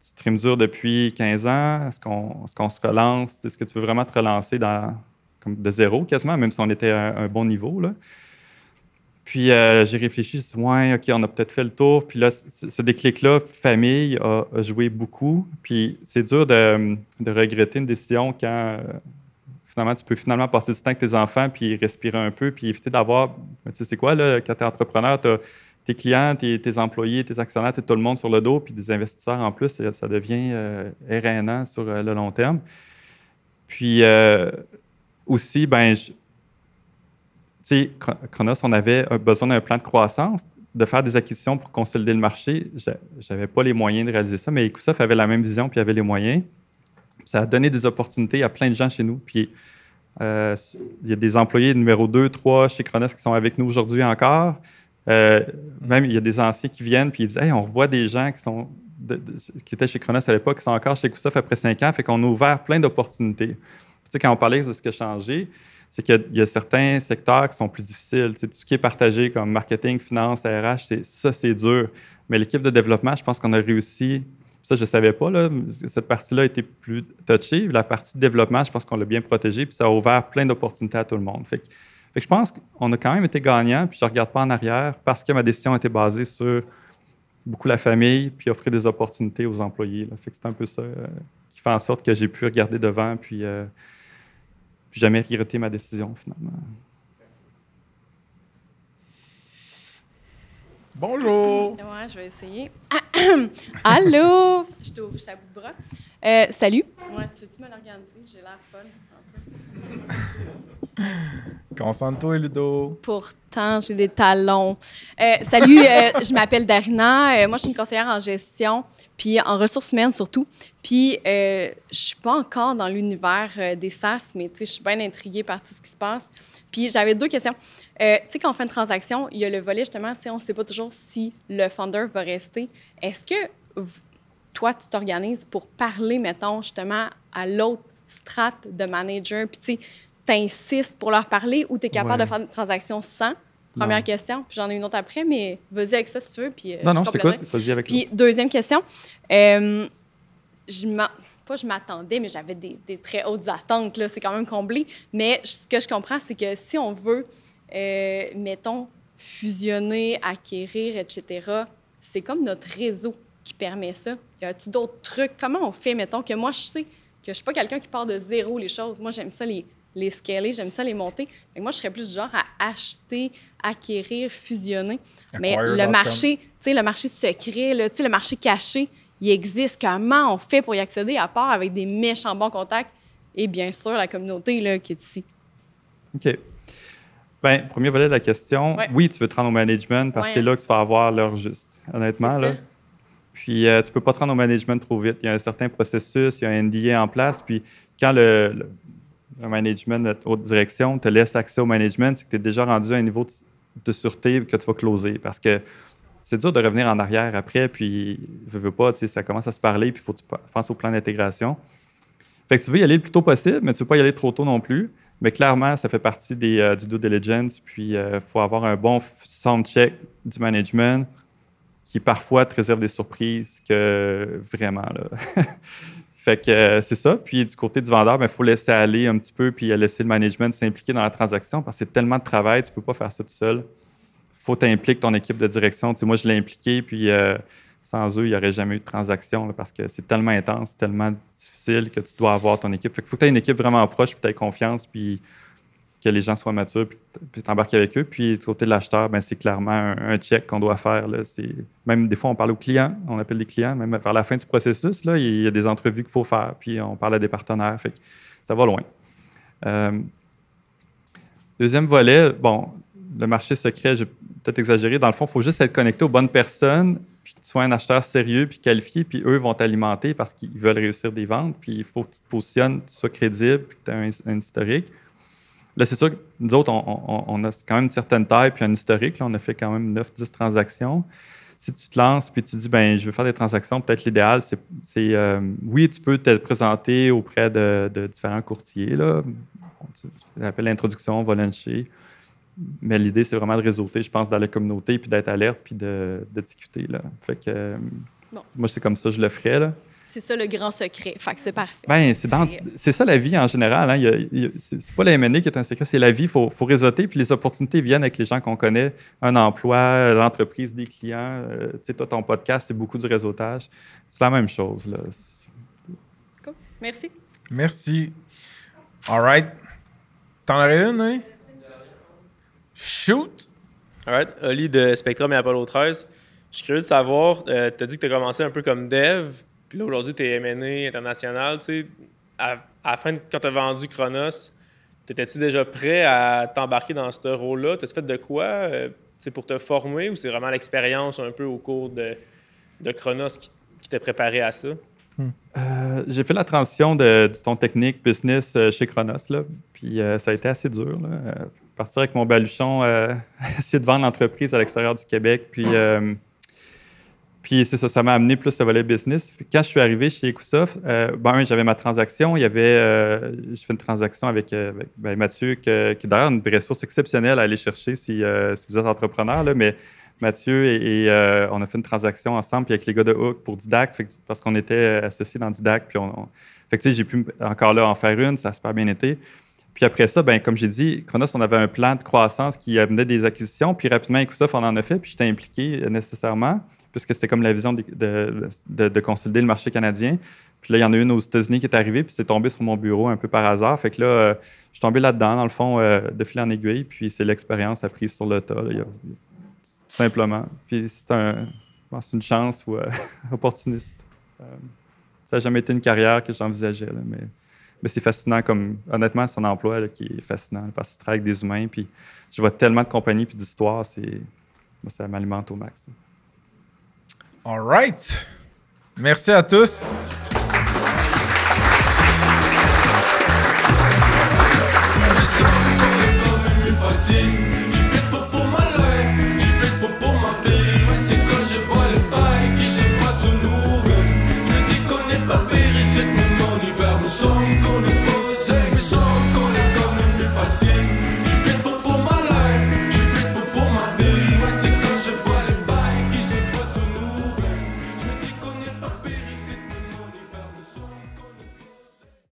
tu trimes dur depuis 15 ans, est-ce qu'on est qu'on se relance? Est-ce que tu veux vraiment te relancer dans, comme de zéro quasiment, même si on était à un bon niveau? Puis euh, j'ai réfléchi, je dit, ouais, OK, on a peut-être fait le tour. Puis là, ce déclic-là, famille, a, joué beaucoup. Puis c'est dur de, regretter une décision quand euh, finalement tu peux finalement passer du temps avec tes enfants, puis respirer un peu, puis éviter d'avoir. Tu sais, c'est quoi, là, quand tu es entrepreneur, tu as tes clients, tes, employés, tes actionnaires, tout le monde sur le dos, puis des investisseurs en plus, ça, devient euh, sur euh, le long terme. Puis aussi, ben, sais, Chronos, on avait besoin d'un plan de croissance, de faire des acquisitions pour consolider le marché. Je n'avais pas les moyens de réaliser ça, mais Ecosoft avait la même vision puis avait les moyens. Ça a donné des opportunités à plein de gens chez nous. Puis euh, il y a des employés numéro 2, 3 chez Chronos qui sont avec nous aujourd'hui encore. Euh, même il y a des anciens qui viennent puis ils disent Hey, on revoit des gens qui sont qui étaient chez Chronos à l'époque, qui sont encore chez Ecosoft après cinq ans. Fait qu'on a ouvert plein d'opportunités. Tu sais, quand on parlait de ce qui a changé, c'est qu'il y, a certains secteurs qui sont plus difficiles. tout ce qui est partagé comme marketing, finance, RH, ça, c'est dur. Mais l'équipe de développement, je pense qu'on a réussi. Ça, je ne savais pas. Là, cette partie-là était plus touchée. La partie de développement, je pense qu'on l'a bien protégée. Puis ça a ouvert plein d'opportunités à tout le monde. Fait que, je pense qu'on a quand même été gagnant. Puis je ne regarde pas en arrière parce que ma décision était basée sur beaucoup la famille, puis offrir des opportunités aux employés. Fait que c'est un peu ça euh, qui fait en sorte que j'ai pu regarder devant, puis euh, jamais regretté ma décision finalement. Bonjour! Ouais, je vais essayer. Allô! Je touche à bout de bras. Euh, salut! Ouais, tu veux-tu me l'organiser? J'ai l'air fun. Concentre-toi, Ludo? Pourtant, j'ai des talons. Euh, salut, euh, je m'appelle Darina. moi, je suis une conseillère en gestion, puis en ressources humaines surtout. Puis, je suis pas encore dans l'univers des SaaS, mais je suis bien intriguée par tout ce qui se passe. Puis, j'avais deux questions. tu sais, quand on fait une transaction, il y a le volet, justement, tu sais, on ne sait pas toujours si le founder va rester. Est-ce que toi, tu t'organises pour parler, mettons, justement, à l'autre strate de manager, puis tu t'insistes pour leur parler ou tu es capable de faire une transaction sans? Première question. Puis j'en ai une autre après, mais vas-y avec ça si tu veux. Puis, euh, non, non, je t'écoute. Vas-y avec Puis deuxième question. Euh, je pas je m'attendais, mais j'avais des, très hautes attentes. Là, c'est quand même comblé. Mais ce que je comprends, c'est que si on veut, euh, mettons, fusionner, acquérir, etc., c'est comme notre réseau qui permet ça. Y a-tu d'autres trucs? Comment on fait, mettons, que moi, je sais que je suis pas quelqu'un qui part de zéro les choses. Moi, j'aime ça, les les scaler, j'aime ça les monter. Que moi, je serais plus du genre à acheter, acquérir, fusionner. Mais le marché, tu sais, le marché secret, là, le marché caché, il existe. Comment on fait pour y accéder à part avec des méchants bons contacts? Et bien sûr la communauté là, qui est ici. OK. Ben, premier volet de la question. Ouais. Oui, tu veux te rendre au management parce que Ouais. c'est là que tu vas avoir l'heure juste, honnêtement. Là. ça. Puis, euh, tu peux pas te rendre au management trop vite. Il y a un certain processus, il y a un NDA en place. Puis, quand le, management, notre haute direction, te laisse accès au management, c'est que tu es déjà rendu à un niveau de, sûreté que tu vas closer. Parce que c'est dur de revenir en arrière après, puis, veux, veux pas, tu sais, ça commence à se parler, puis il faut que tu penses au plan d'intégration. Fait que tu veux y aller le plus tôt possible, mais tu veux pas y aller trop tôt non plus. Mais clairement, ça fait partie des, euh, du due diligence. Puis, il faut avoir un bon sound check du management qui parfois te réserve des surprises que vraiment. Là. fait que euh, c'est ça. Puis, du côté du vendeur, il faut laisser aller un petit peu puis euh, laisser le management s'impliquer dans la transaction parce que c'est tellement de travail, tu peux pas faire ça tout seul. faut t'impliquer ton équipe de direction. Moi, je l'ai impliqué, puis euh, sans eux, il n'y aurait jamais eu de transaction parce que c'est tellement intense, tellement difficile que tu dois avoir ton équipe. Fait qu'il faut que tu aies une équipe vraiment proche, puis tu aies confiance, puis que les gens soient matures, puis, puis t'embarques avec eux. Puis du côté de l'acheteur, ben, c'est clairement un, check qu'on doit faire. Là. Même des fois, on parle aux clients, on appelle les clients, même vers la fin du processus, là, il y a des entrevues qu'il faut faire, puis on parle à des partenaires. Fait que ça va loin. Euh, deuxième volet, bon, le marché secret, j'ai peut-être exagéré. Dans le fond, il faut juste être connecté aux bonnes personnes, puis que tu sois un acheteur sérieux, puis qualifié, puis eux vont t'alimenter parce qu'ils veulent réussir des ventes. Puis il faut que tu te positionnes, tu sois crédible, puis que tu un, un historique. Là, c'est sûr que nous autres, on, on- on a quand même une certaine taille, puis un historique. Là, on a fait quand même 9-10 transactions. Si tu te lances, puis tu dis, ben, je veux faire des transactions, peut-être l'idéal, c'est, euh, oui, tu peux te présenter auprès de, de différents courtiers. Là. Tu appelles l'introduction, on va luncher. Mais l'idée, c'est vraiment de réseauter, je pense, dans la communauté, puis d'être alerte, puis de, de discuter. Là. Fait que, euh, Bon. moi, c'est comme ça, je le ferais. Là. C'est ça le grand secret. Fait que c'est parfait. Ben, c'est, dans- C'est- ça la vie en général. Hein. Il y a- il y a- c'est, c'est pas la M&A qui est un secret, c'est la vie. Il faut, faut réseauter, puis les opportunités viennent avec les gens qu'on connaît. Un emploi, l'entreprise, des clients. Euh, tu sais, toi, ton podcast, c'est beaucoup du réseautage. C'est la même chose. Là. Merci. Merci. All right. T'en aurais une, Oli? Shoot! All right. Oli de Spectrum et Apollo 13. Je suis curieux de savoir, tu as dit que tu as commencé un peu comme dev, puis là aujourd'hui tu es M&A international. tu sais. À, quand tu as vendu Chronos, étais-tu déjà prêt à t'embarquer dans ce rôle-là? T'as-tu fait de quoi euh, pour te former ou c'est vraiment l'expérience un peu au cours de, de Chronos qui, t'a préparé à ça? Euh, j'ai fait la transition de, ton technique business euh, chez Chronos. Là. Puis euh, ça a été assez dur. Là. Partir avec mon baluchon, essayer de vendre l'entreprise à l'extérieur du Québec. Puis, puis c'est ça, ça m'a amené plus le volet business. Quand je suis arrivé chez Ecosoft, euh, ben, j'avais ma transaction. Il y avait, euh, j'ai fait une transaction avec, euh, ben, Mathieu, que- qui d'ailleurs une ressource exceptionnelle à aller chercher si, vous êtes entrepreneur. Mais Mathieu et, on a fait une transaction ensemble puis avec les gars de Hook pour Didact parce qu'on était associés dans Didact. Puis on, on- j'ai pu encore là en faire une, ça a super bien été. Puis après ça, ben, comme j'ai dit, Chronos, on avait un plan de croissance qui amenait des acquisitions. Puis rapidement, Ecosoft, on en a fait. Puis j'étais impliqué nécessairement, puisque c'était comme la vision de, de, de- de consolider le marché canadien. Puis là, il y en a une aux États-Unis qui est arrivée, puis c'est tombé sur mon bureau un peu par hasard. Fait que là, euh, je suis tombé là-dedans, dans le fond, euh, de fil en aiguille. Puis c'est l'expérience apprise sur le tas. là. Y a- simplement. Puis c'est un, une chance ou euh, opportuniste. Ça n'a jamais été une carrière que j'envisageais, mais, mais c'est fascinant comme, honnêtement, c'est un emploi qui est fascinant là, parce que tu travailles avec des humains, puis je vois tellement de compagnies puis d'histoires, c'est, ça m'alimente au max. All right. Merci à tous.